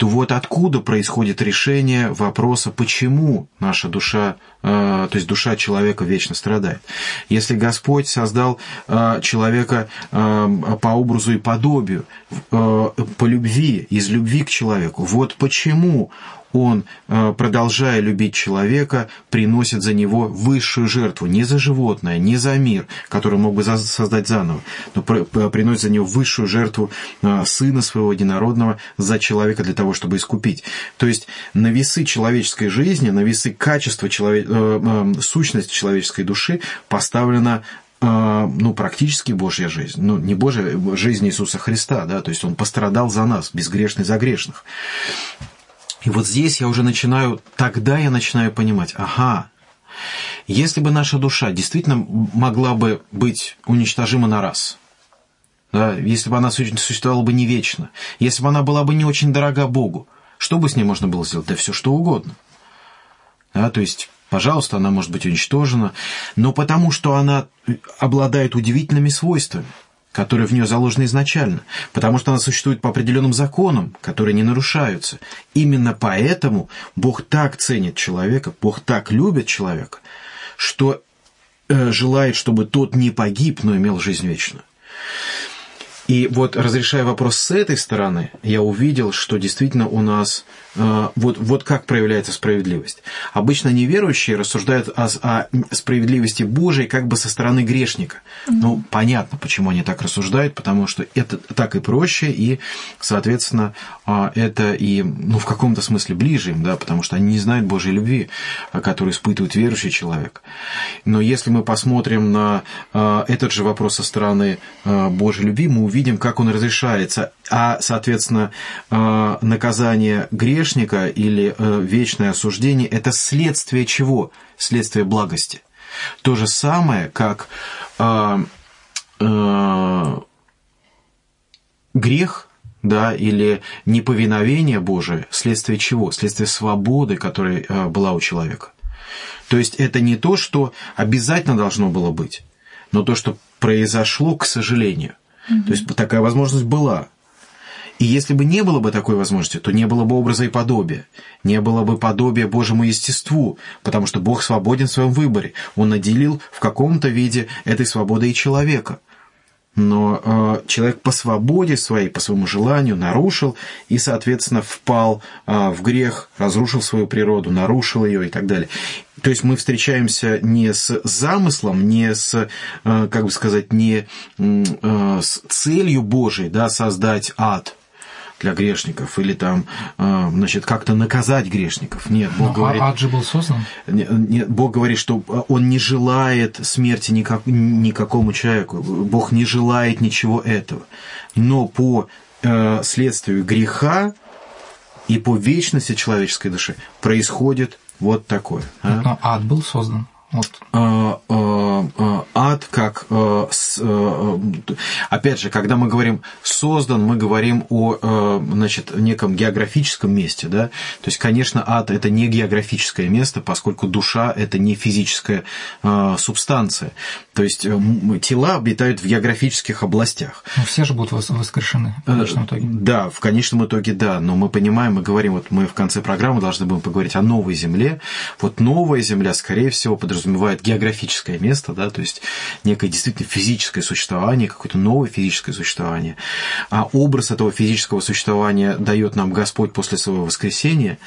то вот откуда происходит решение вопроса, почему наша душа, э, то есть душа человека вечно страдает. Если Господь создал э, человека э, по образу и подобию, по любви, из любви к человеку, вот почему он, э, продолжая любить человека, приносит за него высшую жертву, не за животное, не за мир, который мог бы создать заново, но приносит за него высшую жертву э, сына своего единородного за человека для того, чтобы искупить. То есть на весы человеческой жизни, на весы качества человек, э, сущности человеческой души поставлена ну, практически Божья жизнь. Ну, не Божья, жизнь Иисуса Христа, да, то есть Он пострадал за нас, безгрешный за грешных. И вот здесь я уже начинаю, тогда я начинаю понимать, ага, если бы наша душа действительно могла бы быть уничтожима на раз, да, если бы она существовала бы не вечно, если бы она была бы не очень дорога Богу, что бы с ней можно было сделать? Да все что угодно. Да, то есть, пожалуйста, она может быть уничтожена, но потому что она обладает удивительными свойствами – которые в нее заложены изначально, потому что она существует по определенным законам, которые не нарушаются. Именно поэтому Бог так ценит человека, Бог так любит человека, что э, желает, чтобы тот не погиб, но имел жизнь вечную. И вот разрешая вопрос с этой стороны, я увидел, что действительно у нас э, вот, вот как проявляется справедливость. Обычно неверующие рассуждают о, о справедливости Божией как бы со стороны грешника. Mm-hmm. Ну, понятно, почему они так рассуждают, потому что это так и проще, и, соответственно, э, это и ну, в каком-то смысле ближе им, да, потому что они не знают Божьей любви, которую испытывает верующий человек. Но если мы посмотрим на э, этот же вопрос со стороны Божьей любви, мы увидим, видим, как он разрешается, а, соответственно, э, наказание грешника или э, вечное осуждение – это следствие чего? Следствие благости. То же самое, как э, грех, да, или неповиновение Божие, следствие чего? Следствие свободы, которая была у человека. То есть это не то, что обязательно должно было быть, но то, что произошло, к сожалению. Mm-hmm. То есть такая возможность была. И если бы не было бы такой возможности, то не было бы образа и подобия. Не было бы подобия Божьему естеству, потому что Бог свободен в своем выборе. Он наделил в каком-то виде этой свободой и человека. Но э, человек по свободе своей, по своему желанию нарушил и, соответственно, впал э, в грех, разрушил свою природу, нарушил ее и так далее. То есть мы встречаемся не с замыслом, не с, э, как бы сказать, не с целью Божией, да, создать ад – для грешников или там, а, значит, как-то наказать грешников. Нет, Бог Но говорит... ад же был создан? Нет, нет, Бог говорит, что Он не желает смерти никак, никакому человеку. Бог не желает ничего этого. Но по э, следствию греха и по вечности человеческой души происходит вот такое. А? Но ад был создан. Вот. А, а, а, ад как... Опять же, когда мы говорим «создан», мы говорим о значит, неком географическом месте. Да? То есть, конечно, ад – это не географическое место, поскольку душа – это не физическая субстанция. То есть, тела обитают в географических областях. Но все же будут воскрешены в конечном итоге. Да, в конечном итоге да. Но мы понимаем, мы говорим, вот мы в конце программы должны будем поговорить о новой Земле. Вот новая Земля, скорее всего, подразумевает подразумевает географическое место, да, то есть некое действительно физическое существование, какое-то новое физическое существование. А образ этого физического существования дает нам Господь после своего воскресения,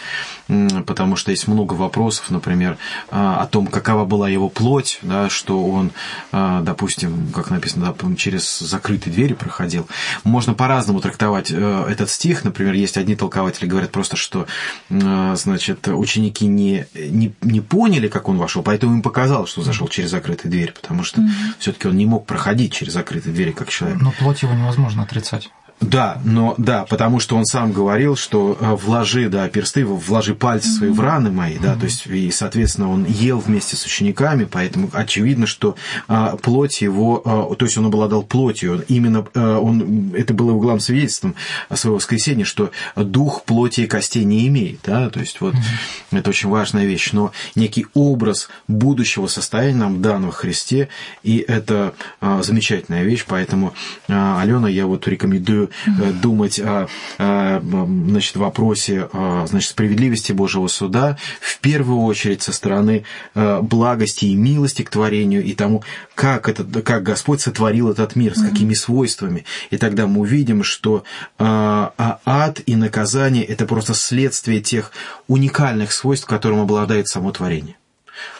потому что есть много вопросов, например, а, о том, какова была его плоть, да, что он, а, допустим, как написано, через закрытые двери проходил. Можно по-разному трактовать э, этот стих. Например, есть одни толкователи говорят просто, что значит, ученики не, не, не поняли, как он вошел, поэтому им показал, что зашел через закрытые двери, потому что mm-hmm. все-таки он не мог проходить через закрытые двери как человек. Но плоть его невозможно отрицать. Да, но да, потому что он сам говорил, что э, вложи, да, персты, вложи пальцы свои в раны мои, да, то есть, и, соответственно, он ел вместе с учениками, поэтому очевидно, что а, плоть его, а, то есть он обладал плотью, именно а, он, это было углом свидетельством своего воскресения, что дух плоти и костей не имеет, да, то есть вот mm-hmm. это очень важная вещь, но некий образ будущего состояния нам дан во Христе, и это а, замечательная вещь, поэтому, а, Алена, я вот рекомендую Э, думать о, о значит, вопросе значит, справедливости Божьего суда, в первую очередь со стороны э, благости и милости к творению и тому, как, это, как Господь сотворил этот мир, с какими свойствами. И тогда мы увидим, что а ад и наказание – это просто следствие тех уникальных свойств, которым обладает само творение.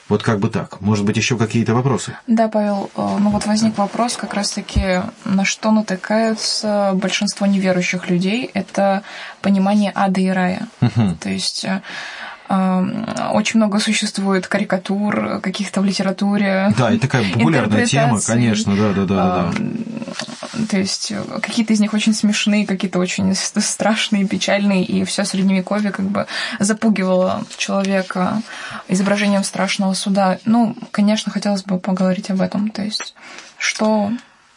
Вот как бы так. Может быть, еще какие-то вопросы? Да, Павел, э, ну вот возник вопрос как раз-таки, на что натыкаются большинство неверующих людей. Это понимание ада и рая. Угу. То есть э, очень много существует карикатур каких-то в литературе. Да, и такая популярная тема, конечно, да, да, да, да. То есть какие-то из них очень смешные, какие-то очень страшные, печальные, и все средневековье как бы запугивало человека изображением страшного суда. Ну, конечно, хотелось бы поговорить об этом. То есть что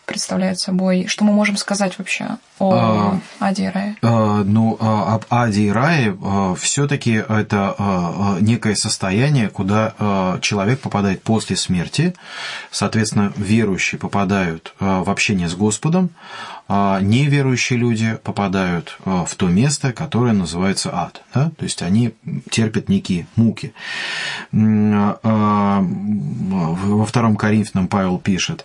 представляет собой? Что мы можем сказать вообще о а, Аде и Рае? А, ну, а, об Аде и Рае а, все-таки это а, некое состояние, куда человек попадает после смерти. Соответственно, верующие попадают в общение с Господом, неверующие люди попадают а, в то место, которое называется ад. Да? То есть они терпят некие муки. А, во втором Коринфянам Павел пишет,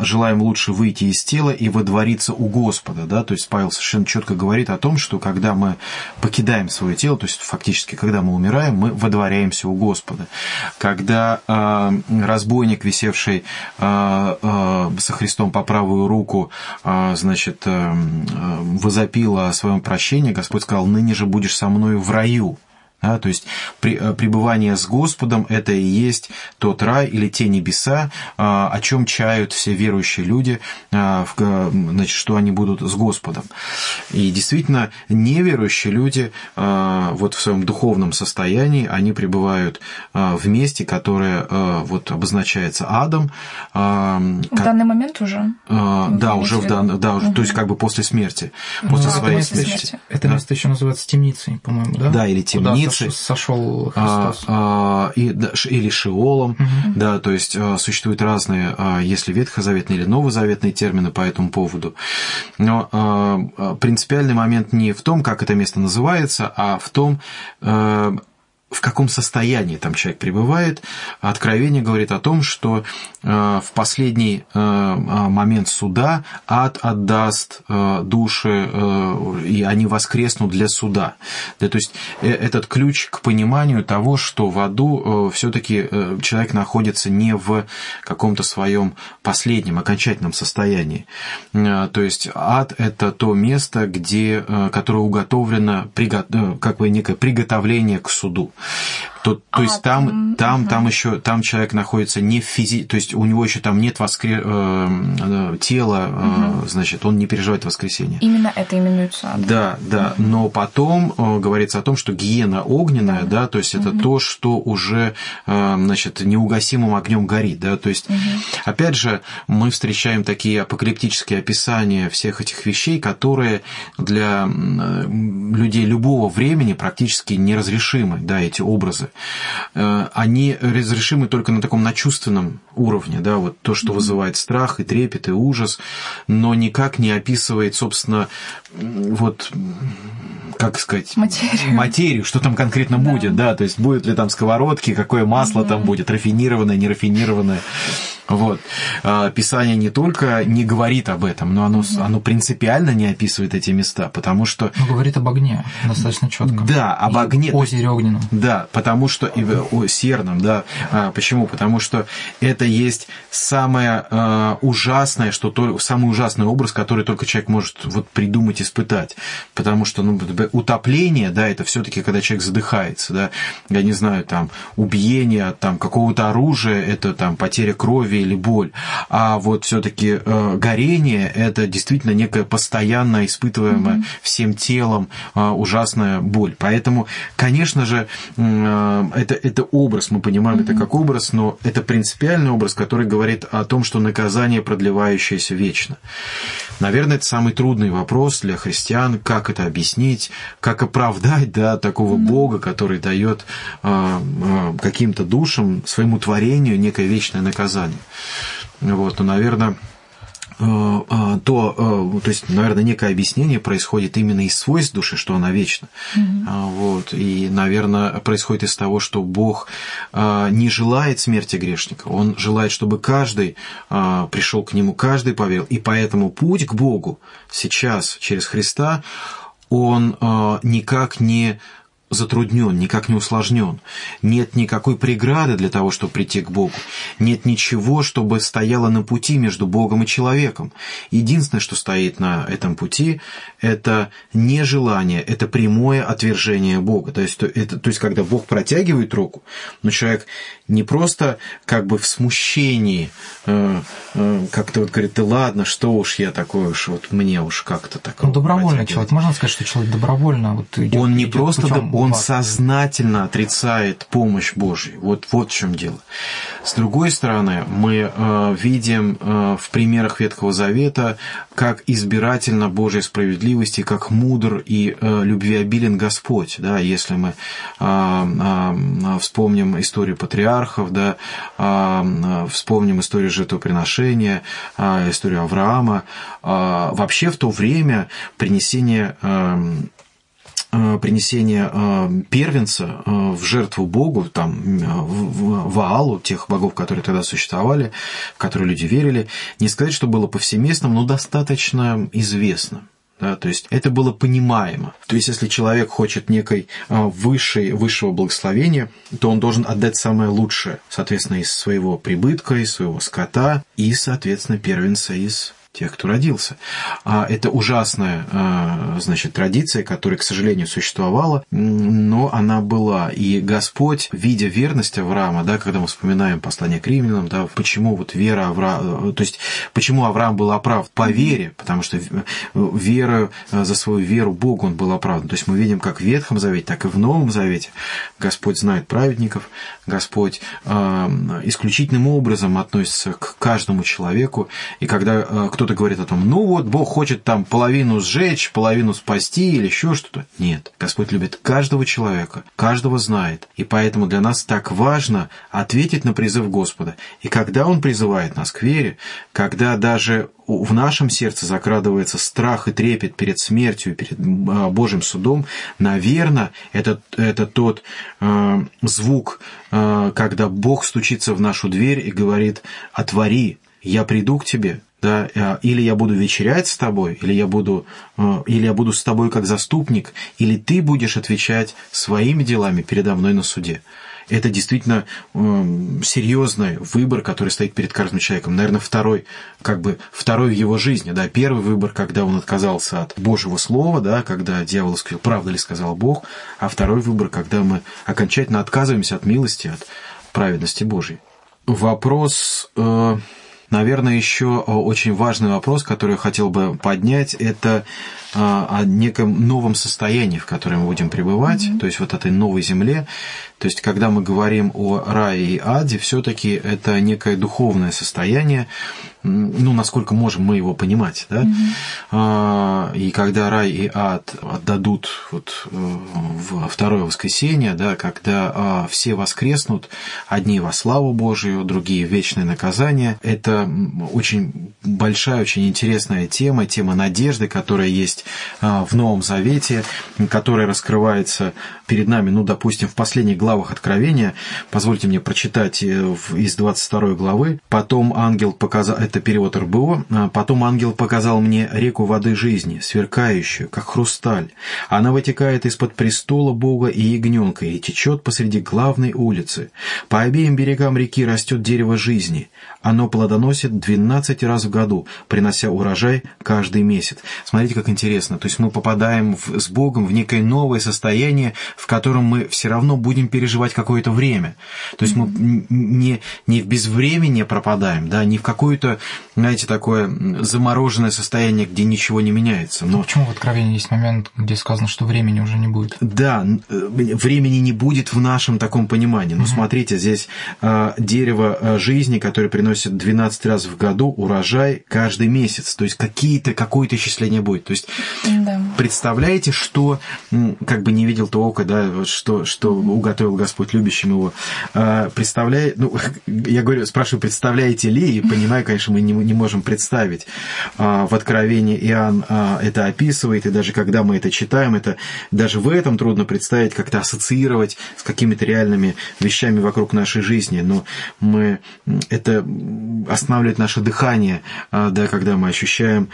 желаем лучше выйти из тела и водвориться у Господа. Да? То есть Павел совершенно четко говорит о том, что когда мы покидаем свое тело, то есть фактически, когда мы умираем, мы водворяемся у Господа. Когда разбойник, висевший со Христом по правую руку, значит, э, э, возопила о своем прощении, Господь сказал, ныне же будешь со мной в раю. Да, то есть при, э, пребывание с Господом – это и есть тот рай или те небеса, а, о чем чают все верующие люди, а, значит, что они будут с Господом. И действительно, неверующие люди а, вот в своем духовном состоянии, они пребывают в месте, которое вот обозначается адом. В данный момент уже? Да, уже в дан, да, угу. то есть как бы после смерти, после ну, своей смерти. смерти. Это да. место еще называется темницей, по-моему, да? Да, или темницей границы. Сошел Христос. А, а, и, да, или Шиолом, угу. да, то есть а, существуют разные, а, если ветхозаветные или новозаветные термины по этому поводу. Но а, принципиальный момент не в том, как это место называется, а в том, а, в каком состоянии там человек пребывает. Откровение говорит о том, что э, в последний э, момент суда ад отдаст э, души, и они воскреснут для суда. Да, то есть этот ключ к пониманию того, что в аду все-таки человек находится не в каком-то своем последнем, окончательном состоянии. То есть ад – это то место, где, которое уготовлено, как бы некое приготовление к суду. То, то а, есть там, там, угу. там еще, там человек находится не в физи, то есть у него еще там нет воскре... э, э тела, угу. значит, он не переживает воскресение. Именно это именуется. Да, да, угу. но потом э, говорится о том, что гиена огненная, да, да то есть это угу. то, что уже, э, значит, неугасимым огнем горит, да, то есть, угу. опять же, мы встречаем такие апокалиптические описания всех этих вещей, которые для людей любого времени практически неразрешимы, да, эти образы. Э, они разрешимы только на таком на чувственном уровне, да, вот то, что вызывает страх и трепет и ужас, но никак не описывает, собственно, вот как сказать, материю, материю что там конкретно да. будет, да, то есть будет ли там сковородки, какое масло mm там будет, рафинированное, нерафинированное. Вот. А, Писание не только не говорит об этом, но оно, оно принципиально не описывает эти места, потому что... Но говорит об огне достаточно четко. Да, об и огне. озере огненном. Да, потому что... И, о, серном, да. А, почему? Потому что это есть самое а, ужасное, что то, самый ужасный образ, который только человек может вот придумать, испытать. Потому что, ну, утопление, да, это все-таки когда человек задыхается, да, я не знаю, там, убиение там какого-то оружия, это там потеря крови или боль, а вот все-таки э, горение это действительно некая постоянно испытываемая mm-hmm. всем телом э, ужасная боль. Поэтому, конечно же, э, это, это образ, мы понимаем mm-hmm. это как образ, но это принципиальный образ, который говорит о том, что наказание продлевающееся вечно. Наверное, это самый трудный вопрос для христиан, как это объяснить, как оправдать да, такого mm-hmm. Бога, который дает э, э, каким-то душам, своему творению некое вечное наказание. Вот, ну, наверное, э, э, то, э, то есть, наверное, некое объяснение происходит именно из свойств души, что она вечна. Mm-hmm. Вот, и, наверное, происходит из того, что Бог не желает смерти грешника, Он желает, чтобы каждый пришел к Нему, каждый поверил. И поэтому путь к Богу сейчас через Христа, он никак не затруднен, никак не усложнен. Нет никакой преграды для того, чтобы прийти к Богу. Нет ничего, чтобы стояло на пути между Богом и человеком. Единственное, что стоит на этом пути, это нежелание, это прямое отвержение Бога. То есть, это, то есть когда Бог протягивает руку, но человек не просто как бы в смущении э, э, как-то вот говорит, да ладно, что уж я такой уж, вот мне уж как-то так. Он добровольный человек. Можно сказать, что человек добровольно вот идет, Он не идет просто, путем он сознательно отрицает помощь Божью. Вот, вот в чем дело. С другой стороны, мы э, видим э, в примерах Ветхого Завета, как избирательно Божьей справедливости, как мудр и э, любвеобилен Господь. Да, если мы э, э, вспомним историю патриархов, да, э, вспомним историю жертвоприношения, э, историю Авраама, э, вообще в то время принесение принесение первенца в жертву Богу, там, в Ваалу, тех богов, которые тогда существовали, в которые люди верили, не сказать, что было повсеместным, но достаточно известным. Да, то есть это было понимаемо. То есть если человек хочет некой высшей, высшего благословения, то он должен отдать самое лучшее, соответственно, из своего прибытка, из своего скота и, соответственно, первенца из тех, кто родился. А это ужасная, а, значит, традиция, которая, к сожалению, существовала, но она была. И Господь, видя верность Авраама, да, когда мы вспоминаем послание к римлянам, да, почему вот вера Авраама, то есть почему Авраам был оправдан по вере, потому что верою за свою веру Богу он был оправдан. То есть мы видим как в Ветхом Завете, так и в Новом Завете Господь знает праведников, Господь исключительным образом относится к каждому человеку, и когда э, кто-то говорит о том, ну вот Бог хочет там половину сжечь, половину спасти или еще что-то, нет. Господь любит каждого человека, каждого знает, и поэтому для нас так важно ответить на призыв Господа. И когда Он призывает нас к вере, когда даже в нашем сердце закрадывается страх и трепет перед смертью, перед а, Божьим судом, наверное, это, это тот э, звук, э, когда Бог стучится в нашу дверь и говорит «отвори, я приду к тебе», да, э, или я буду вечерять с тобой, или я буду, э, или я буду с тобой как заступник, или ты будешь отвечать своими делами передо мной на суде это действительно э, серьезный выбор, который стоит перед каждым человеком. Наверное, второй, как бы второй в его жизни. Да, первый выбор, когда он отказался от Божьего Слова, да, когда дьявол сказал, правда ли сказал Бог, а второй выбор, когда мы окончательно отказываемся от милости, от праведности Божьей. Вопрос э, Наверное, еще очень важный вопрос, который я хотел бы поднять, это о неком новом состоянии, в котором мы будем пребывать, mm-hmm. то есть вот этой новой земле. То есть, когда мы говорим о рае и аде, все-таки это некое духовное состояние, ну, насколько можем мы его понимать, да? Mm-hmm. И когда рай и ад отдадут вот э, в второе воскресенье, да, когда а, все воскреснут, одни во славу Божию, другие в вечное наказание, это очень большая, очень интересная тема, тема надежды, которая есть а, в Новом Завете, которая раскрывается перед нами, ну, допустим, в последних главах Откровения. Позвольте мне прочитать э, из 22 главы. «Потом ангел показал это перевод РБО, а потом ангел показал мне реку воды жизни, сверкающую, как хрусталь. Она вытекает из-под престола Бога и ягненка и течет посреди главной улицы. По обеим берегам реки растет дерево жизни. Оно плодоносит 12 раз в году, принося урожай каждый месяц. Смотрите, как интересно. То есть мы попадаем в, с Богом в некое новое состояние, в котором мы все равно будем переживать какое-то время. То есть мы не, не в безвременье пропадаем, да, не в какое-то, знаете, такое замороженное состояние, где ничего не меняется. Но... Почему в Откровении есть момент, где сказано, что времени уже не будет? Да, э, времени не будет в нашем таком понимании. Но угу. смотрите, здесь э, дерево э, жизни, которое приносит приносит 12 раз в году урожай каждый месяц. То есть какие-то, какое-то исчисление будет. То есть да. представляете, что, как бы не видел то око, да, что, что уготовил Господь любящим его. А, представляет, ну, я говорю, спрашиваю, представляете ли, и понимаю, конечно, мы не, не можем представить. А, в Откровении Иоанн а, это описывает, и даже когда мы это читаем, это даже в этом трудно представить, как-то ассоциировать с какими-то реальными вещами вокруг нашей жизни. Но мы это останавливает наше дыхание, а, да, когда мы ощущаем,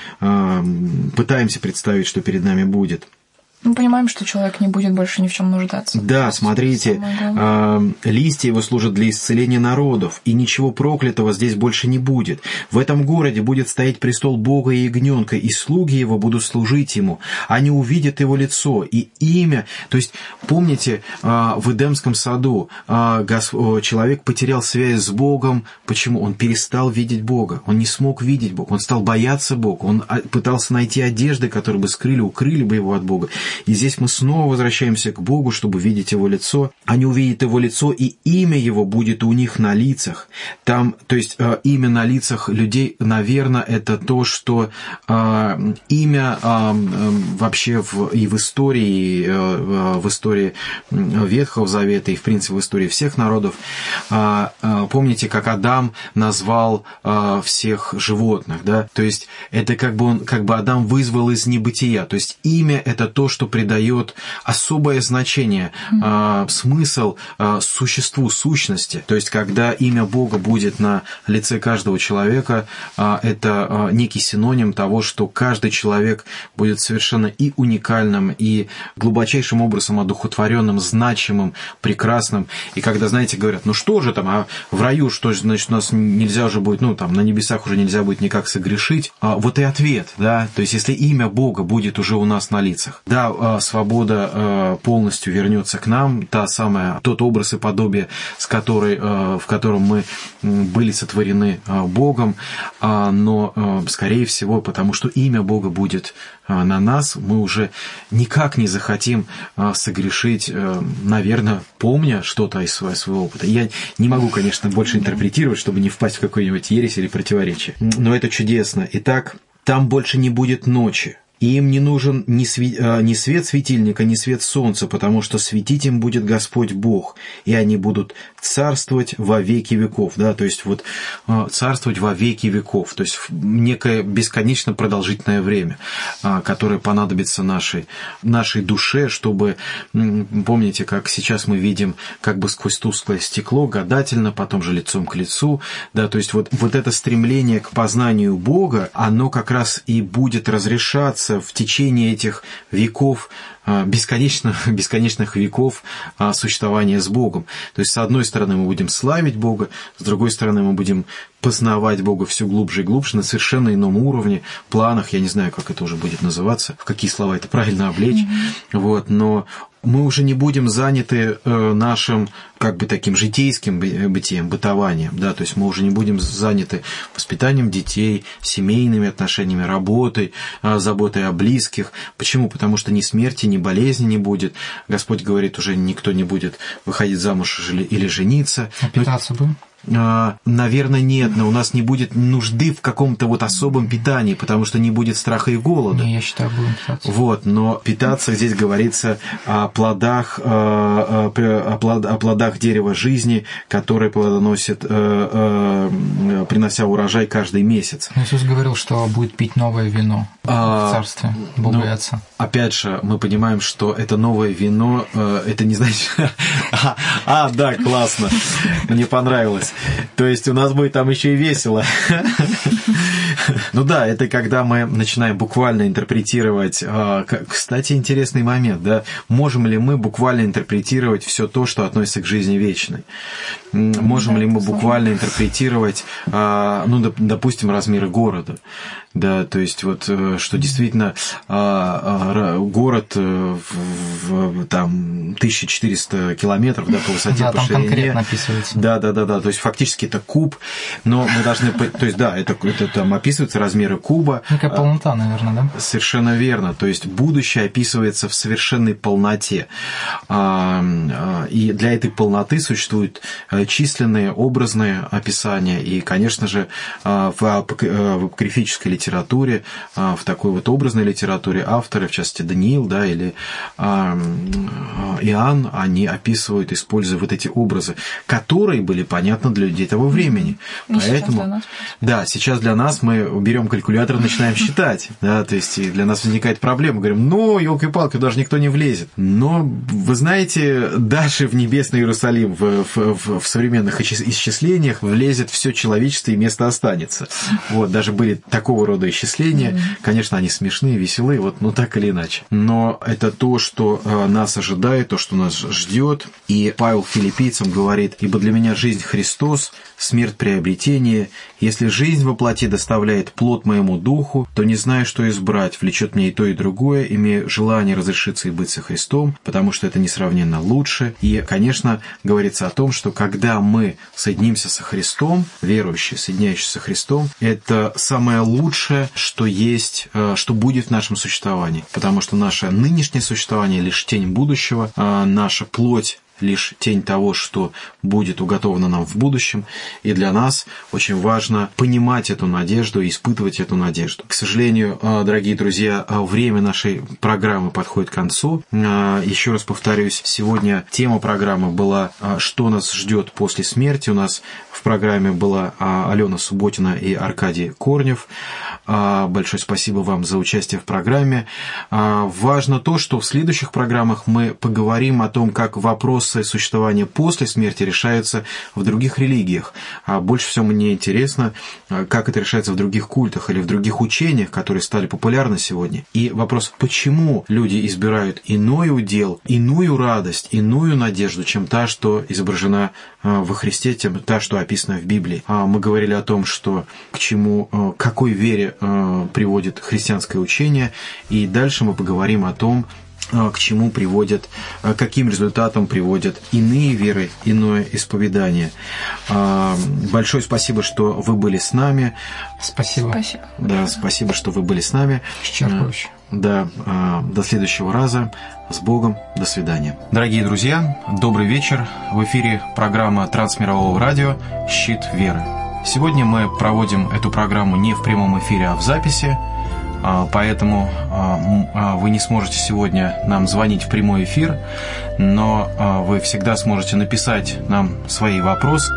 пытаемся представить, что перед нами будет. Мы понимаем, что человек не будет больше ни в чем нуждаться. Да, смотрите, э, листья его служат для исцеления народов, и ничего проклятого здесь больше не будет. В этом городе будет стоять престол Бога и ягненка, и слуги его будут служить ему. Они увидят его лицо и имя. То есть, помните, э, в Эдемском саду э, человек потерял связь с Богом. Почему? Он перестал видеть Бога. Он не смог видеть Бога. Он стал бояться Бога. Он пытался найти одежды, которые бы скрыли, укрыли бы его от Бога. И здесь мы снова возвращаемся к Богу, чтобы видеть Его лицо. Они увидят Его лицо, и имя Его будет у них на лицах. Там, то есть э, имя на лицах людей, наверное, это то, что э, имя э, вообще в, и в истории, в истории Ветхого Завета, и в принципе в истории всех народов. Помните, как Адам назвал всех животных, да? То есть это как бы он, как бы Адам вызвал из небытия. То есть имя это то, что придает особое значение, mm-hmm. смысл существу сущности. То есть, когда имя Бога будет на лице каждого человека, это некий синоним того, что каждый человек будет совершенно и уникальным, и глубочайшим образом одухотворенным, значимым, прекрасным. И когда, знаете, говорят, ну что же там, а в раю, что значит, у нас нельзя уже будет, ну там, на небесах уже нельзя будет никак согрешить. А вот и ответ, да, то есть если имя Бога будет уже у нас на лицах, да, а, свобода а, полностью вернется к нам, та самая, тот образ и подобие, с которой, а, в котором мы были сотворены Богом, но, скорее всего, потому что имя Бога будет на нас, мы уже никак не захотим согрешить, наверное, помня что-то из своего опыта. Я не могу, конечно, больше интерпретировать, чтобы не впасть в какую-нибудь ересь или противоречие. Но это чудесно. Итак, там больше не будет ночи. И им не нужен ни, сви... А, ни свет светильника, ни свет солнца, потому что светить им будет Господь Бог, и они будут царствовать во веки веков. Да? То есть вот а, царствовать во веки веков, то есть некое бесконечно продолжительное время, а, которое понадобится нашей, нашей душе, чтобы, помните, как сейчас мы видим как бы сквозь тусклое стекло, гадательно, потом же лицом к лицу, да, то есть вот, вот это стремление к познанию Бога, оно как раз и будет разрешаться развиваться в течение этих веков, а, бесконечных, бесконечных веков а, существования с Богом. То есть, с одной стороны, мы будем славить Бога, с другой стороны, мы будем познавать Бога все глубже и глубже на совершенно ином уровне, планах, я не знаю, как это уже будет называться, в какие слова это правильно облечь, mm-hmm. вот, но мы уже не будем заняты э, нашим как бы таким житейским бытием, бытованием, да, то есть мы уже не будем заняты воспитанием детей, семейными отношениями, работой, э, заботой о близких. Почему? Потому что ни смерти, ни болезни не будет. Господь говорит, уже никто не будет выходить замуж или жениться. А питаться будем? А, наверное, нет, но у нас не будет нужды в каком-то вот особом питании, потому что не будет страха и голода. Не, я считаю, будем питаться. Вот, но питаться здесь говорится о плодах, а, а, о плодах дерева жизни, которые плодоносят, принося урожай каждый месяц. Но Иисус говорил, что будет пить новое вино в Царстве Бога ну, и Отца. Опять же, мы понимаем, что это новое вино, это не значит... а, да, классно, мне понравилось. То есть у нас будет там еще и весело. Ну да, это когда мы начинаем буквально интерпретировать. А, кстати, интересный момент, да, можем ли мы буквально интерпретировать все то, что относится к жизни вечной? Можем ли мы буквально интерпретировать, а, ну, допустим, размеры города? Да, то есть вот, э, что действительно а, город э, в, в, там 1400 километров, да, по высоте, да, по там ширине. конкретно описывается. Да, да, да, да, то есть фактически это куб, но мы должны, то есть да, это, это там описываются размеры куба. Некая полнота, наверное, да? Совершенно верно, то есть будущее описывается в совершенной полноте, а, а, и для этой полноты существуют э, численные образные описания, и, конечно же, в апокрифической литературе литературе, а, в такой вот образной литературе авторы, в частности Даниил, да, или а, Иоанн, они описывают, используя вот эти образы, которые были понятны для людей того времени. И Поэтому, сейчас да, сейчас для нас мы берем калькулятор и начинаем считать, да, то есть и для нас возникает проблема, говорим, ну, елки-палки, даже никто не влезет. Но, вы знаете, даже в небесный Иерусалим, в, в, в современных исчислениях влезет все человечество и место останется. Вот, даже были такого рода рода исчисления. Mm-hmm. Конечно, они смешные, веселые, вот, ну так или иначе. Но это то, что э, нас ожидает, то, что нас ждет. И Павел филиппийцам говорит, «Ибо для меня жизнь Христос, смерть приобретение. Если жизнь во плоти доставляет плод моему духу, то не знаю, что избрать, влечет мне и то, и другое, имея желание разрешиться и быть со Христом, потому что это несравненно лучше». И, конечно, говорится о том, что когда мы соединимся со Христом, верующие, соединяющиеся со Христом, это самое лучшее лучшее, что есть, э, что будет в нашем существовании. Потому что наше нынешнее существование лишь тень будущего, а наша плоть лишь тень того, что будет уготовано нам в будущем. И для нас очень важно понимать эту надежду и испытывать эту надежду. К сожалению, э, дорогие друзья, э, время нашей программы подходит к концу. Еще раз повторюсь, сегодня тема программы была «Что нас ждет после смерти?». У нас в программе была Алена Субботина и Аркадий Корнев. Большое спасибо вам за участие в программе. Важно то, что в следующих программах мы поговорим о том, как вопросы существования после смерти решаются в других религиях. А больше всего мне интересно, как это решается в других культах или в других учениях, которые стали популярны сегодня. И вопрос, почему люди избирают иной удел, иную радость, иную надежду, чем та, что изображена во Христе, чем та, что описана в Библии. Мы говорили о том, что к чему, к какой вере приводит христианское учение, и дальше мы поговорим о том, к чему приводят, э, каким результатом приводят иные веры, иное исповедание. Большое спасибо, что вы были с нами. Спасибо. Спасибо. Да, спасибо, что вы были с нами. Исчерпывающе. Да, до следующего раза. С Богом. До свидания. Дорогие друзья, добрый вечер. В эфире программа Трансмирового радио «Щит веры». Сегодня мы проводим эту программу не в прямом эфире, а в записи, а, поэтому а, а, вы не сможете сегодня нам звонить в прямой эфир, но вы всегда сможете написать нам свои вопросы